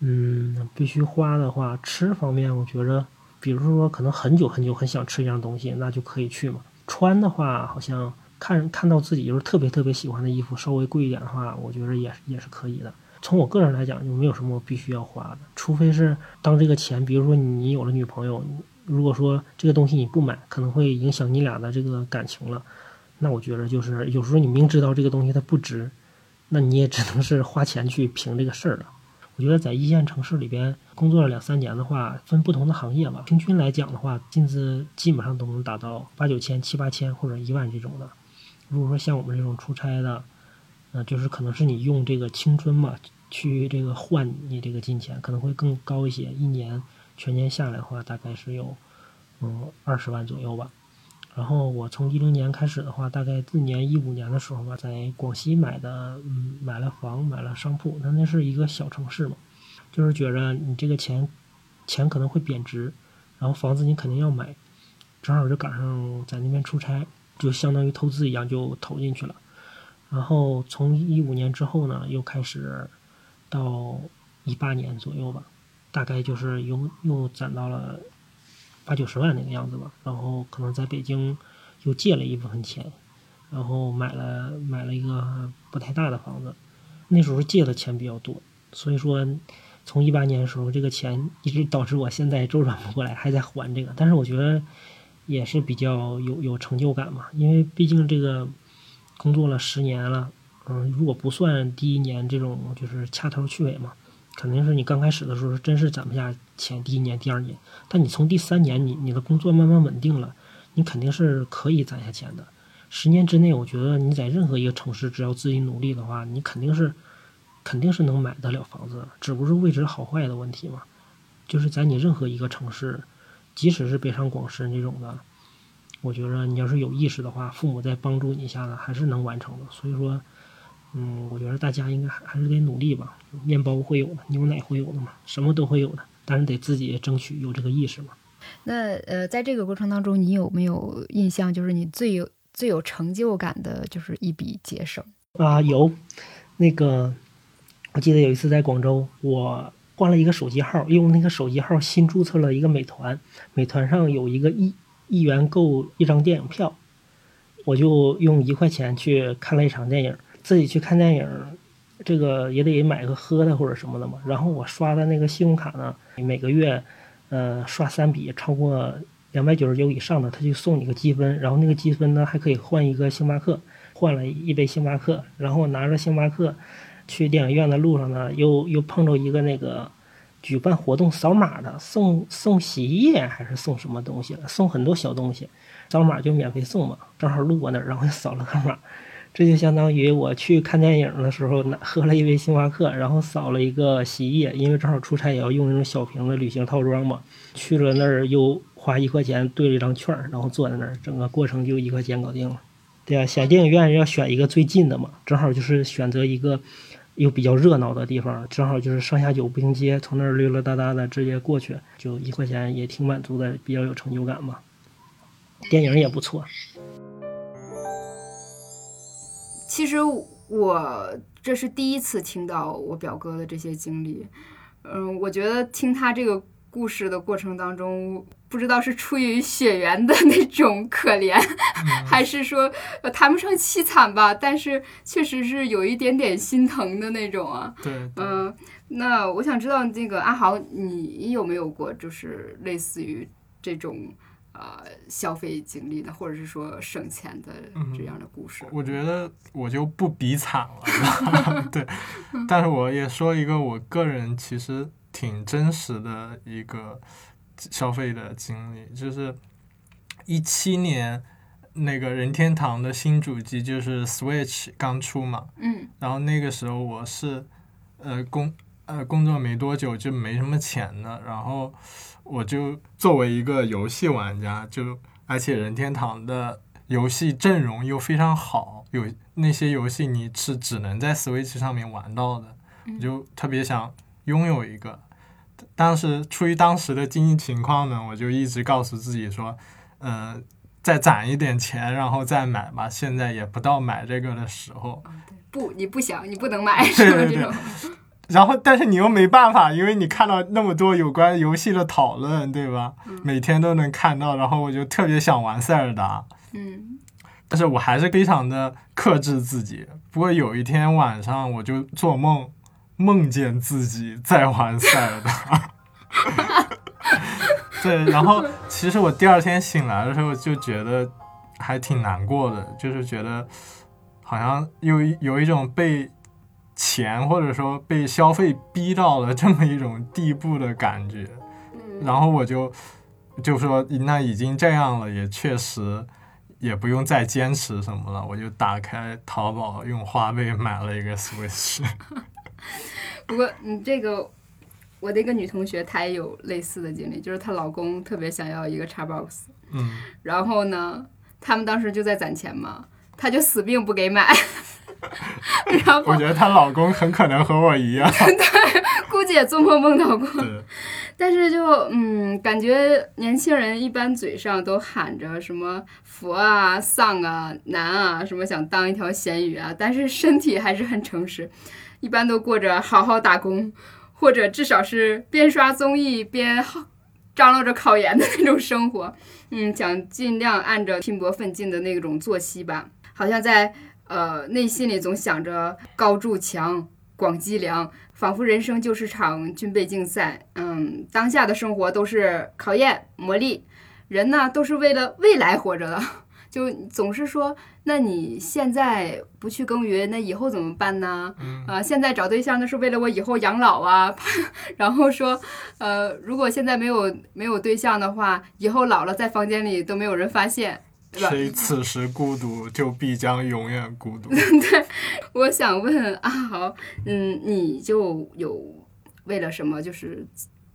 嗯，必须花的话，吃方面我觉着，比如说可能很久很久很想吃一样东西，那就可以去嘛。穿的话，好像看看到自己就是特别特别喜欢的衣服，稍微贵一点的话，我觉得也也是可以的。从我个人来讲，就没有什么必须要花的，除非是当这个钱，比如说你有了女朋友，如果说这个东西你不买，可能会影响你俩的这个感情了，那我觉得就是有时候你明知道这个东西它不值，那你也只能是花钱去评这个事儿了。我觉得在一线城市里边工作了两三年的话，分不同的行业吧，平均来讲的话，薪资基本上都能达到八九千、七八千或者一万这种的。如果说像我们这种出差的，呃，就是可能是你用这个青春嘛去这个换你这个金钱，可能会更高一些。一年全年下来的话，大概是有嗯二十万左右吧。然后我从一零年开始的话，大概一年一五年的时候吧，在广西买的，嗯，买了房，买了商铺。那那是一个小城市嘛，就是觉着你这个钱，钱可能会贬值，然后房子你肯定要买，正好就赶上在那边出差，就相当于投资一样就投进去了。然后从一五年之后呢，又开始到一八年左右吧，大概就是又又攒到了。八九十万那个样子吧，然后可能在北京又借了一部分钱，然后买了买了一个不太大的房子。那时候借的钱比较多，所以说从一八年的时候，这个钱一直导致我现在周转不过来，还在还这个。但是我觉得也是比较有有成就感嘛，因为毕竟这个工作了十年了，嗯，如果不算第一年这种就是掐头去尾嘛。肯定是你刚开始的时候真是攒不下钱，第一年、第二年，但你从第三年，你你的工作慢慢稳定了，你肯定是可以攒下钱的。十年之内，我觉得你在任何一个城市，只要自己努力的话，你肯定是肯定是能买得了房子，只不过是位置好坏的问题嘛。就是在你任何一个城市，即使是北上广深这种的，我觉得你要是有意识的话，父母在帮助你一下子，还是能完成的。所以说。嗯，我觉得大家应该还还是得努力吧。面包会有的，牛奶会有的嘛，什么都会有的，但是得自己争取有这个意识嘛。
那呃，在这个过程当中，你有没有印象，就是你最有最有成就感的，就是一笔节省
啊？有，那个我记得有一次在广州，我换了一个手机号，用那个手机号新注册了一个美团，美团上有一个一一元购一张电影票，我就用一块钱去看了一场电影。自己去看电影，这个也得买个喝的或者什么的嘛。然后我刷的那个信用卡呢，每个月，呃，刷三笔超过两百九十九以上的，他就送你个积分。然后那个积分呢，还可以换一个星巴克，换了一杯星巴克。然后拿着星巴克去电影院的路上呢，又又碰着一个那个举办活动扫码的，送送洗衣液还是送什么东西了？送很多小东西，扫码就免费送嘛。正好路过那儿，然后就扫了个码。这就相当于我去看电影的时候，拿喝了一杯星巴克，然后扫了一个洗衣液，因为正好出差也要用那种小瓶的旅行套装嘛。去了那儿又花一块钱兑了一张券，然后坐在那儿，整个过程就一块钱搞定了。对啊，选电影院要选一个最近的嘛，正好就是选择一个又比较热闹的地方，正好就是上下九步行街，从那儿溜溜达达的直接过去，就一块钱也挺满足的，比较有成就感嘛。电影也不错。
其实我这是第一次听到我表哥的这些经历，嗯，我觉得听他这个故事的过程当中，不知道是出于血缘的那种可怜，还是说谈不上凄惨吧，但是确实是有一点点心疼的那种啊。
对，
嗯，那我想知道那个阿豪，你有没有过就是类似于这种？呃，消费经历的，或者是说省钱的这样的故事，
我觉得我就不比惨了，对。但是我也说一个我个人其实挺真实的一个消费的经历，就是一七年那个任天堂的新主机就是 Switch 刚出嘛，
嗯，
然后那个时候我是呃工呃工作没多久就没什么钱的，然后。我就作为一个游戏玩家，就而且任天堂的游戏阵容又非常好，有那些游戏你是只能在 Switch 上面玩到的，我就特别想拥有一个。当时出于当时的经济情况呢，我就一直告诉自己说，嗯，再攒一点钱，然后再买吧。现在也不到买这个的时候。
不，你不想，你不能买，是吧？这种。
然后但是你又没办法，因为你看到那么多有关游戏的讨论，对吧？每天都能看到，然后我就特别想玩塞尔达，
嗯
但是我还是非常的克制自己。不过有一天晚上，我就做梦，梦见自己在玩塞尔达。对，然后其实我第二天醒来的时候就觉得还挺难过的，就是觉得好像有一有一种被钱或者说被消费逼到了这么一种地步的感觉。
嗯
然后我就就说，那已经这样了，也确实也不用再坚持什么了。我就打开淘宝，用花呗买了一个 Switch。
不过你这个，我的一个女同学她也有类似的经历，就是她老公特别想要一个 Xbox，
嗯，
然后呢，他们当时就在攒钱嘛，她就死命不给买，然后
我觉得她老公很可能和我一样。
对估计也做梦梦到过。但是就嗯，感觉年轻人一般嘴上都喊着什么佛啊、丧啊、难啊，什么想当一条咸鱼啊，但是身体还是很诚实，一般都过着好好打工，或者至少是边刷综艺边好张罗着考研的那种生活。嗯，想尽量按着拼搏奋进的那种作息吧，好像在呃内心里总想着高筑墙、广积粮。仿佛人生就是场军备竞赛，嗯，当下的生活都是考验磨砺，人呢都是为了未来活着的，就总是说，那你现在不去耕耘，那以后怎么办呢？啊，现在找对象那是为了我以后养老啊，然后说，呃，如果现在没有没有对象的话，以后老了在房间里都没有人发现，对吧？
谁此时孤独，就必将永远孤独。
对我想问阿豪，嗯，你就有为了什么就是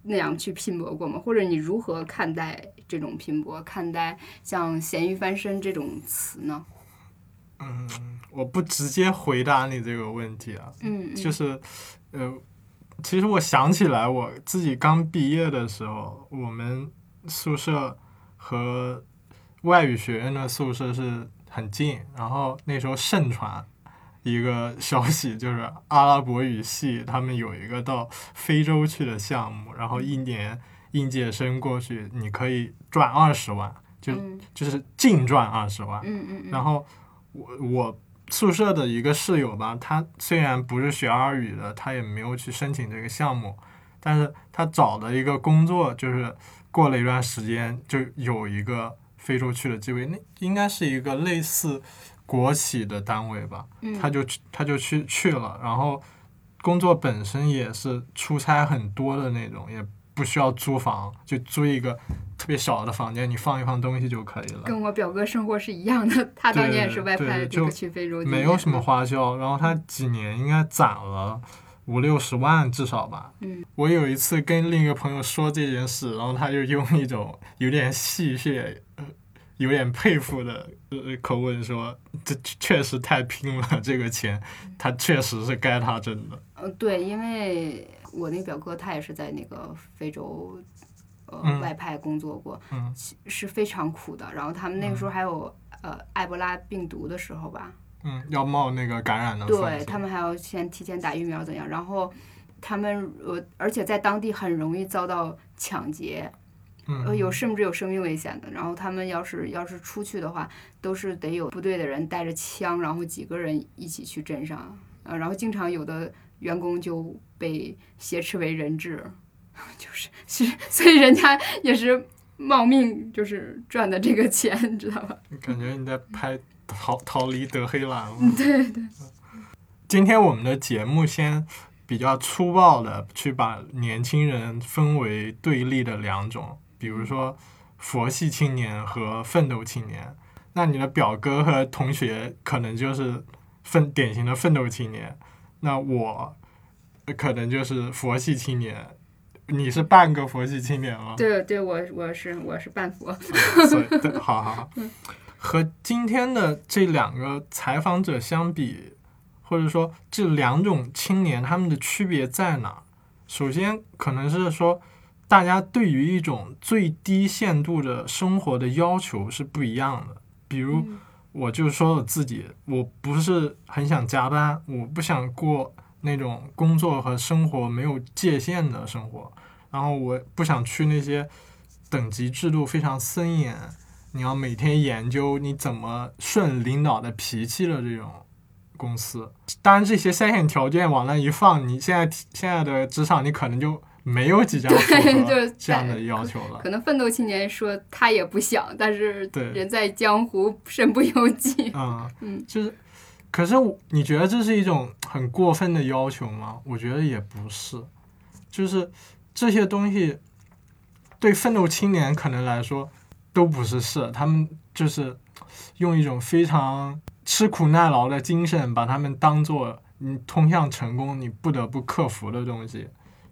那样去拼搏过吗？或者你如何看待这种拼搏？看待像咸鱼翻身这种词呢？
嗯我不直接回答你这个问题啊，
嗯，
就是，呃，其实我想起来，我自己刚毕业的时候，我们宿舍和外语学院的宿舍是很近，然后那时候盛传一个消息，就是阿拉伯语系他们有一个到非洲去的项目，然后一年应届生过去，你可以赚二十万，就
嗯。
就是净赚二十万，
嗯嗯嗯。
然后我我宿舍的一个室友吧，他虽然不是学阿语的，他也没有去申请这个项目，但是他找的一个工作就是过了一段时间就有一个非洲去的机会，那应该是一个类似国企的单位吧，
嗯，
他就去他就去去了，然后工作本身也是出差很多的那种，也不需要租房，就租一个特别小的房间，你放一放东西就可以了。
跟我表哥生活是一样的，他当年也是外派
对就
这个去非洲，
没有什么。花销，然后他几年应该攒了五六十万至少吧。
嗯，
我有一次跟另一个朋友说这件事，然后他就用一种有点戏谑、呃有点佩服的呃口吻说：“这确实太拼了，这个钱他确实是该他挣的。
嗯，对，因为我那个表哥他也是在那个非洲。呃，
嗯
外派工作过，
嗯
是非常苦的。然后他们那个时候还有、呃埃博拉病毒的时候吧，”
嗯，要冒那个感染的。
对他们还要先提前打疫苗怎样？然后他们呃，而且在当地很容易遭到抢劫，
嗯，
呃，有甚至有生命危险的。然后他们要是要是出去的话，都是得有部队的人带着枪，然后几个人一起去镇上，呃，然后经常有的员工就被挟持为人质，就是是，所以人家也是冒命就是赚的这个钱，你知道吧？
感觉你在拍逃逃离德黑兰了。
对对，
今天我们的节目先比较粗暴的去把年轻人分为对立的两种，比如说佛系青年和奋斗青年。那你的表哥和同学可能就是奋典型的奋斗青年，那我可能就是佛系青年。你是半个佛系青年吗？
对对，我我是我是半佛，
所以对，好好好。和今天的这两个采访者相比，或者说这两种青年他们的区别在哪？首先，可能是说大家对于一种最低限度的生活的要求是不一样的。比如，我就说我自己，我不是很想加班，我不想过那种工作和生活没有界限的生活，然后我不想去那些等级制度非常森严，你要每天研究你怎么顺领导的脾气的这种公司。当然，这些筛选条件往那一放，你现在现在的职场你可能就没有几家符
对
合
就
这样的要求了。
可能奋斗青年说他也不想，但是
对
人在江湖身不由己。
嗯，
嗯
就是，可是你觉得这是一种很过分的要求吗？我觉得也不是，就是这些东西对奋斗青年可能来说都不是事，他们就是用一种非常吃苦耐劳的精神，把他们当做你通向成功你不得不克服的东西，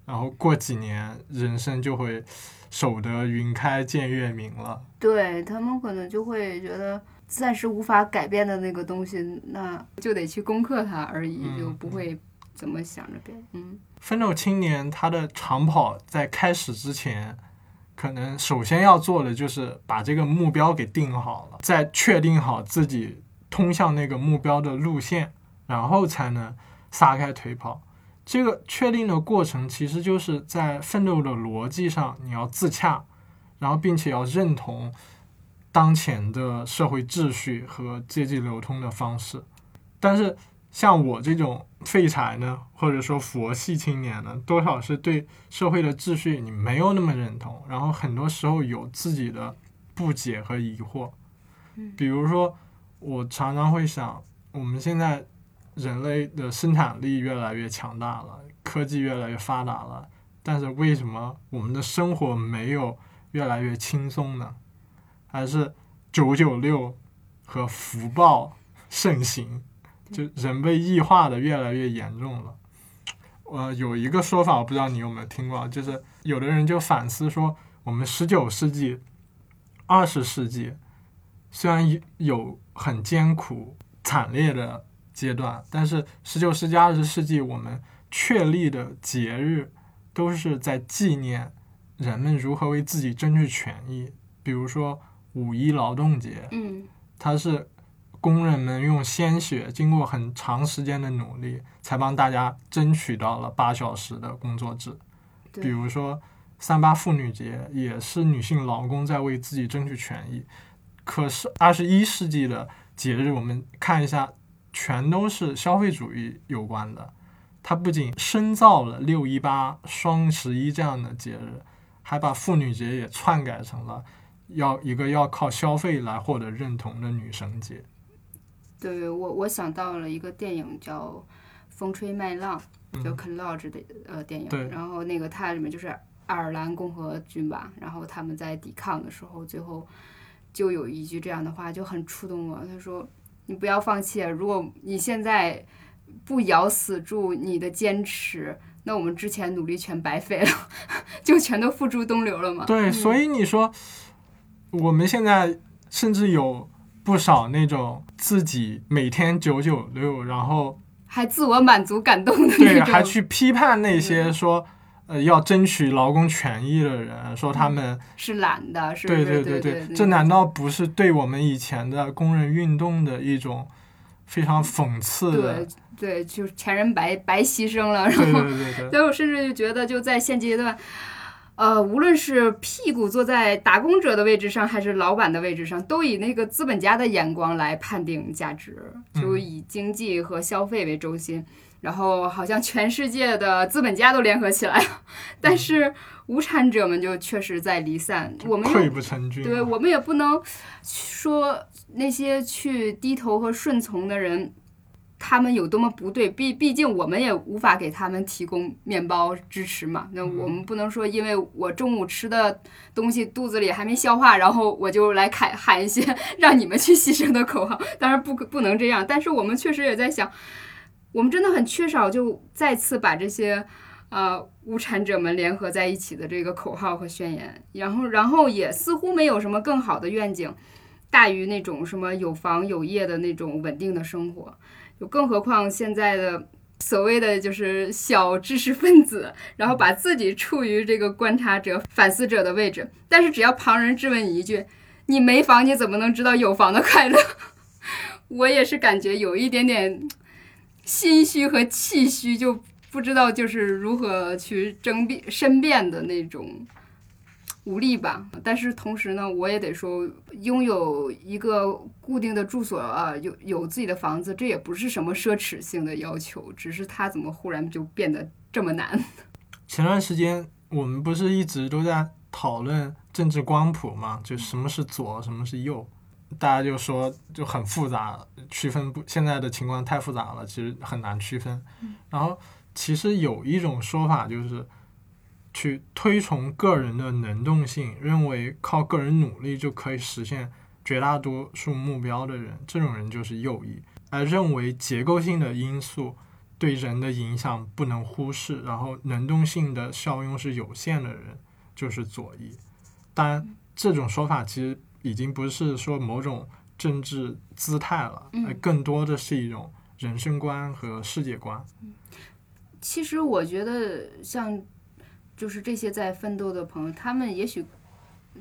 然后过几年人生就会守得云开见月明了。
对他们可能就会觉得暂时无法改变的那个东西，那就得去攻克它而已，
嗯
就不会怎么想着别人。嗯，
奋斗青年他的长跑在开始之前，可能首先要做的就是把这个目标给定好了，再确定好自己通向那个目标的路线，然后才能撒开腿跑。这个确定的过程，其实就是在奋斗的逻辑上，你要自洽，然后并且要认同当前的社会秩序和阶级流通的方式。但是像我这种废柴呢，或者说佛系青年呢，多少是对社会的秩序你没有那么认同，然后很多时候有自己的不解和疑惑。比如说，我常常会想，我们现在人类的生产力越来越强大了，科技越来越发达了，但是为什么我们的生活没有越来越轻松呢？还是九九六和福报盛行？就人被异化的越来越严重了。呃，有一个说法，我不知道你有没有听过，就是有的人就反思说，我们十九世纪、二十世纪虽然有有很艰苦、惨烈的阶段，但是十九世纪、二十世纪我们确立的节日都是在纪念人们如何为自己争取权益，比如说五一劳动节，
嗯，
它是工人们用鲜血，经过很长时间的努力，才帮大家争取到了八小时的工作制。比如说三八妇女节，也是女性劳工在为自己争取权益。可是二十一世纪的节日，我们看一下，全都是消费主义有关的。它不仅深造了六一八、双十一这样的节日，还把妇女节也篡改成了要一个要靠消费来获得认同的女神节。
对我我想到了一个电影叫《风吹麦浪》，就 Ken Loach 的呃电影，
对
然后那个它里面就是爱尔兰共和军吧，然后他们在抵抗的时候，最后就有一句这样的话就很触动我，他说：“你不要放弃，如果你现在不咬死住你的坚持。”那我们之前努力全白费了，就全都付诸东流了嘛。
对，所以你说我们现在甚至有不少那种自己每天九九六，然后
还自我满足感动的
对还去批判那些说呃要争取劳工权益的人，说他们
是懒的，是不
对
是？
对
对
这难道不是对我们以前的工人运动的一种非常讽刺的
对？对，就是前人白白牺牲了，然后，
对对对
所以我甚至就觉得，就在现阶段，呃，无论是屁股坐在打工者的位置上，还是老板的位置上，都以那个资本家的眼光来判定价值，就
嗯
以经济和消费为中心。然后好像全世界的资本家都联合起来了，但是无产者们就确实在离散。我们又
溃不成军。
对我们也不能说那些去低头和顺从的人，他们有多么不对。毕毕竟我们也无法给他们提供面包支持嘛。那我们不能说，因为我中午吃的东西肚子里还没消化，然后我就来喊喊一些 让你们去牺牲的口号。当然不可不能这样，但是我们确实也在想，我们真的很缺少，就再次把这些。呃，无产者们联合在一起的这个口号和宣言，然后，然后也似乎没有什么更好的愿景，大于那种什么有房有业的那种稳定的生活。就更何况现在的所谓的就是小知识分子，然后把自己处于这个观察者、反思者的位置，但是只要旁人质问你一句：“你没房，你怎么能知道有房的快乐？” 我也是感觉有一点点心虚和气虚，就不知道就是如何去争辩申辩的那种无力吧。但是同时呢，我也得说，拥有一个固定的住所啊，有有自己的房子，这也不是什么奢侈性的要求，只是它怎么忽然就变得这么难？
前段时间我们不是一直都在讨论政治光谱嘛？就什么是左，什么是右，大家就说就很复杂，区分不现在的情况太复杂了，其实很难区分。然后其实有一种说法就是去推崇个人的能动性，认为靠个人努力就可以实现绝大多数目标的人，这种人就是右翼；而认为结构性的因素。对人的影响不能忽视，然后能动性的效用是有限的人就是左翼。当然，这种说法其实已经不是说某种政治姿态了，而更多的是一种人生观和世界观。
其实我觉得，像就是这些在奋斗的朋友，他们也许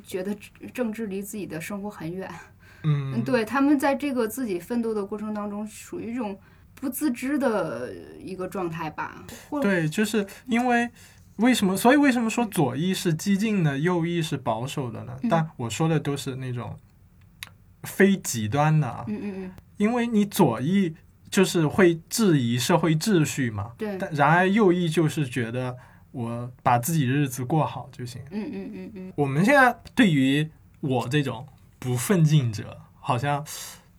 觉得政治离自己的生活很远。
嗯，
对他们在这个自己奋斗的过程当中，属于一种。不自知的一个状态吧。
对，就是因为为什么？所以为什么说左翼是激进的，右翼是保守的呢？但我说的都是那种非极端的。
嗯嗯嗯。
因为你左翼就是会质疑社会秩序嘛。
对。
但然而右翼就是觉得我把自己日子过好就行。
嗯嗯嗯嗯。
我们现在对于我这种不奋进者，好像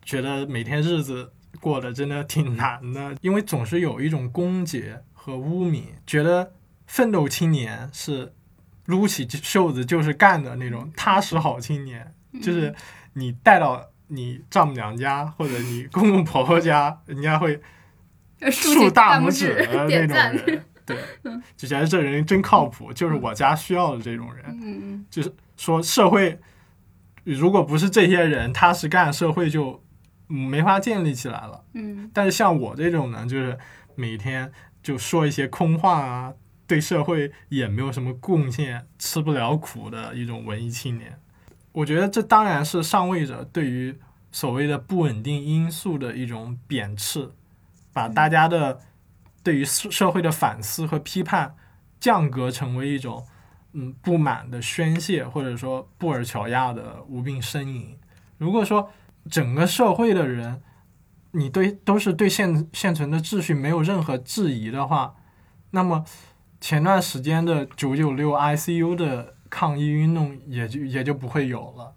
觉得每天日子。过得真的挺难的，因为总是有一种攻讦和污名，觉得奋斗青年是撸起袖子就是干的那种踏实好青年，就是你带到你丈母娘家或者你公公婆婆家，人家会竖大拇指的 那种人，对，就觉得这人真靠谱，就是我家需要的这种人，就是说社会如果不是这些人踏实干，社会就。没法建立起来了。
嗯，
但是像我这种呢，就是每天就说一些空话啊，对社会也没有什么贡献，吃不了苦的一种文艺青年。我觉得这当然是上位者对于所谓的不稳定因素的一种贬斥，把大家的对于社会的反思和批判降格成为一种嗯不满的宣泄，或者说布尔乔亚的无病呻吟。如果说。整个社会的人，你对都是对现现存的秩序没有任何质疑的话，那么前段时间的九九六 ICU 的抗议运动也就也就不会有了。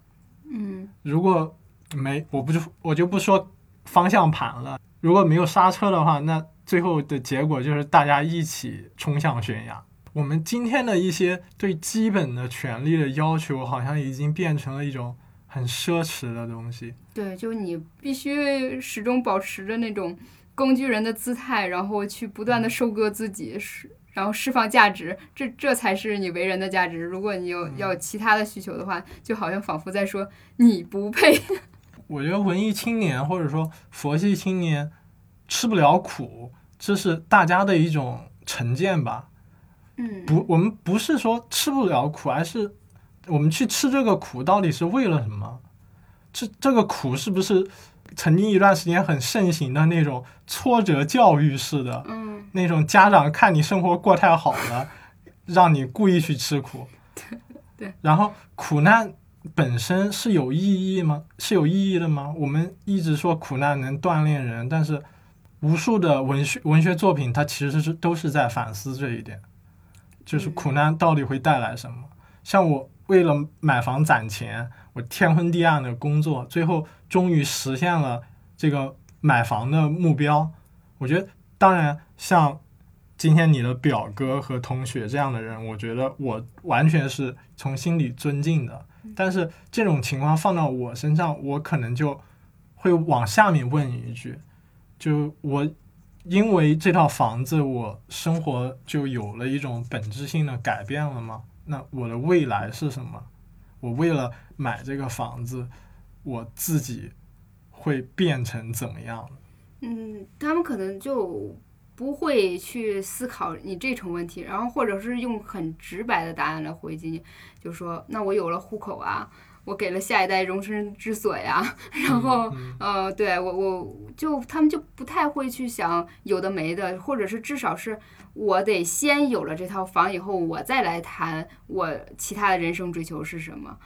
嗯，
如果没我不就我就不说方向盘了，如果没有刹车的话，那最后的结果就是大家一起冲向悬崖。我们今天的一些对基本的权利的要求，好像已经变成了一种。很奢侈的东西，
对，就你必须始终保持着那种工具人的姿态，然后去不断的收割自己，释然后释放价值，这这才是你为人的价值。如果你有要其他的需求的话，就好像仿佛在说你不配。
我觉得文艺青年或者说佛系青年吃不了苦，这是大家的一种成见吧。
嗯，
不，我们不是说吃不了苦，而是。我们去吃这个苦到底是为了什么？这这个苦是不是曾经一段时间很盛行的那种挫折教育式的？
嗯，
那种家长看你生活过太好了，让你故意去吃苦。
对。
然后苦难本身是有意义吗？是有意义的吗？我们一直说苦难能锻炼人，但是无数的文学文学作品，它其实是都是在反思这一点，就是苦难到底会带来什么？像我。为了买房攒钱，我天昏地暗的工作，最后终于实现了这个买房的目标。我觉得，当然，像今天你的表哥和同学这样的人，我觉得我完全是从心里尊敬的。但是这种情况放到我身上，我可能就会往下面问一句：就我因为这套房子，我生活就有了一种本质性的改变了吗？那我的未来是什么？我为了买这个房子，我自己会变成怎么样？
嗯，他们可能就不会去思考你这层问题，然后或者是用很直白的答案来回击你，就说：那我有了户口啊，我给了下一代容身之所呀。然后，
嗯
呃，对我我就他们就不太会去想有的没的，或者是至少是我得先有了这套房以后，我再来谈我其他的人生追求是什么。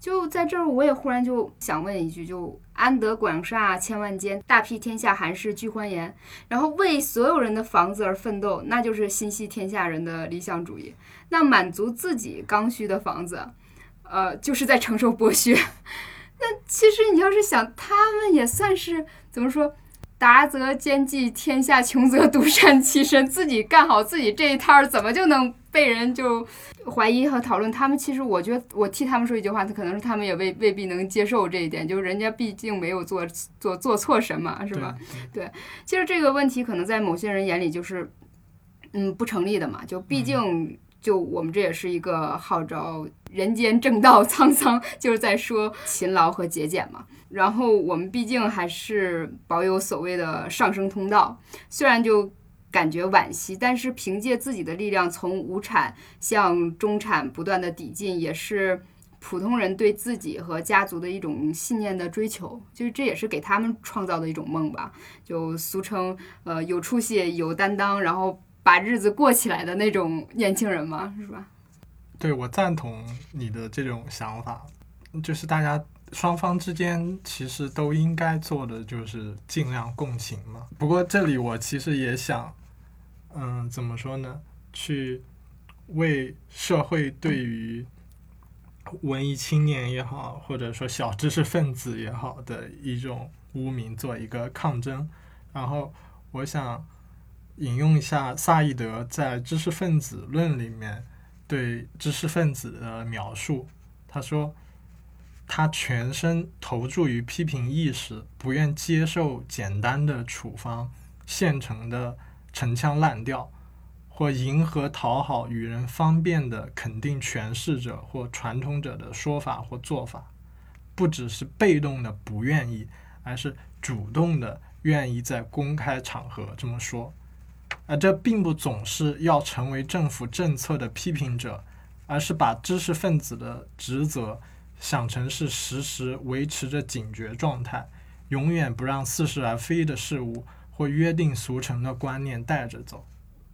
就在这儿，我也忽然就想问一句：就安得广厦千万间，大庇天下寒士俱欢颜。然后为所有人的房子而奋斗，那就是心系天下人的理想主义。那满足自己刚需的房子，呃，就是在承受剥削。那其实你要是想，他们也算是怎么说？达则兼济天下，穷则独善其身。自己干好自己这一摊儿，怎么就能被人就怀疑和讨论？他们其实，我觉得我替他们说一句话，他可能是他们也未未必能接受这一点，就是人家毕竟没有做做做错什么，是吧？
对？
其实这个问题可能在某些人眼里就是，嗯，不成立的嘛。就毕竟，就我们这也是一个号召人间正道沧桑，就是在说勤劳和节俭嘛。然后我们毕竟还是保有所谓的上升通道，虽然就感觉惋惜，但是凭借自己的力量从无产向中产不断的抵进，也是普通人对自己和家族的一种信念的追求，就是这也是给他们创造的一种梦吧，就俗称呃有出息、有担当，然后把日子过起来的那种年轻人嘛，是吧？
对，我赞同你的这种想法，就是大家双方之间其实都应该做的就是尽量共情嘛。不过这里我其实也想，嗯，怎么说呢？去为社会对于文艺青年也好，或者说小知识分子也好的一种污名做一个抗争。然后我想引用一下萨义德在《知识分子论》里面。对知识分子的描述，他说，他全身投注于批评意识，不愿接受简单的处方、现成的陈腔滥调，或迎合讨好与人方便的肯定诠释者或传统者的说法或做法，不只是被动的不愿意，而是主动的愿意在公开场合这么说。而这并不总是要成为政府政策的批评者，而是把知识分子的职责想成是时时维持着警觉状态，永远不让似是而非的事物或约定俗成的观念带着走。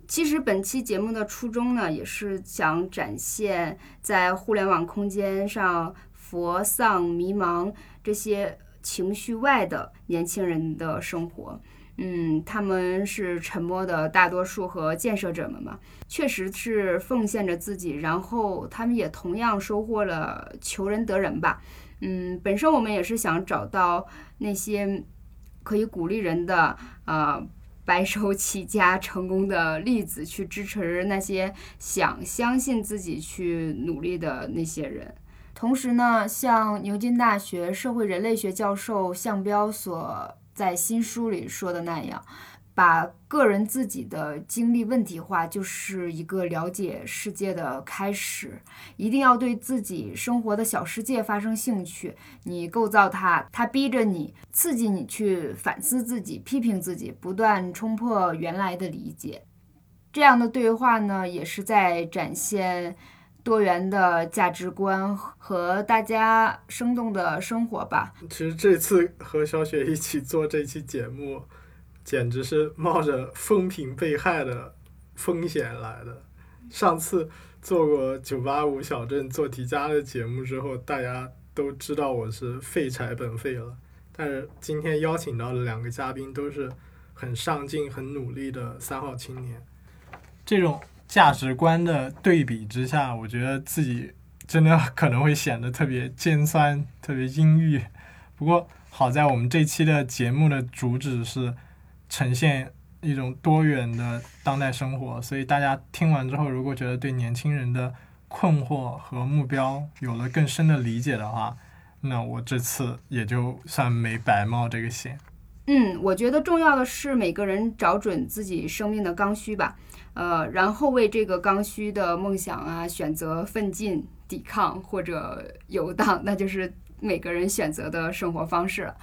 其实本期节目的初衷呢，也是想展现在互联网空间上佛丧迷茫这些情绪外的年轻人的生活。嗯，他们是沉默的大多数和建设者们嘛，确实是奉献着自己，然后他们也同样收获了求人得人吧。嗯，本身我们也是想找到那些可以鼓励人的，呃，白手起家成功的例子，去支持那些想相信自己去努力的那些人。同时呢，像牛津大学社会人类学教授向彪所。在新书里说的那样，把个人自己的经历问题化，就是一个了解世界的开始。一定要对自己生活的小世界发生兴趣，你构造它，它逼着你，刺激你去反思自己、批评自己，不断冲破原来的理解。这样的对话呢，也是在展现多元的价值观和大家生动的生活吧。
其实这次和小雪一起做这期节目，简直是冒着风评被害的风险来的。上次做过九八五小镇做题家的节目之后，大家都知道我是废柴本废了。但是今天邀请到的两个嘉宾都是很上进、很努力的三好青年。这种价值观的对比之下，我觉得自己真的可能会显得特别尖酸、特别阴郁。不过好在我们这期的节目的主旨是呈现一种多元的当代生活，所以大家听完之后，如果觉得对年轻人的困惑和目标有了更深的理解的话，那我这次也就算没白冒这个险。
嗯，我觉得重要的是每个人找准自己生命的刚需吧。呃，然后为这个刚需的梦想啊，选择奋进、抵抗或者游荡，那就是每个人选择的生活方式了。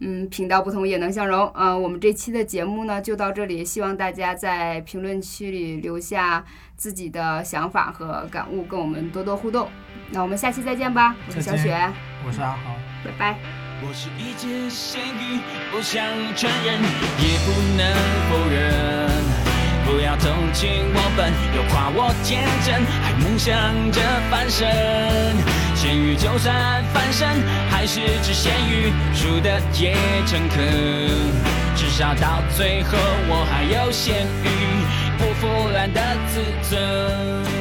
嗯，频道不同也能相融。嗯、呃，我们这期的节目呢就到这里，希望大家在评论区里留下自己的想法和感悟，跟我们多多互动。那我们下期再见吧，我是小雪。
我是阿豪。
拜拜。
我是一只咸鱼，不想承认，也不能否认。不要同情我笨，又夸我天真，还梦想着翻身。咸鱼就算翻身，还是只咸鱼，输得也诚恳。至少到最后，我还有咸鱼不腐烂的自尊。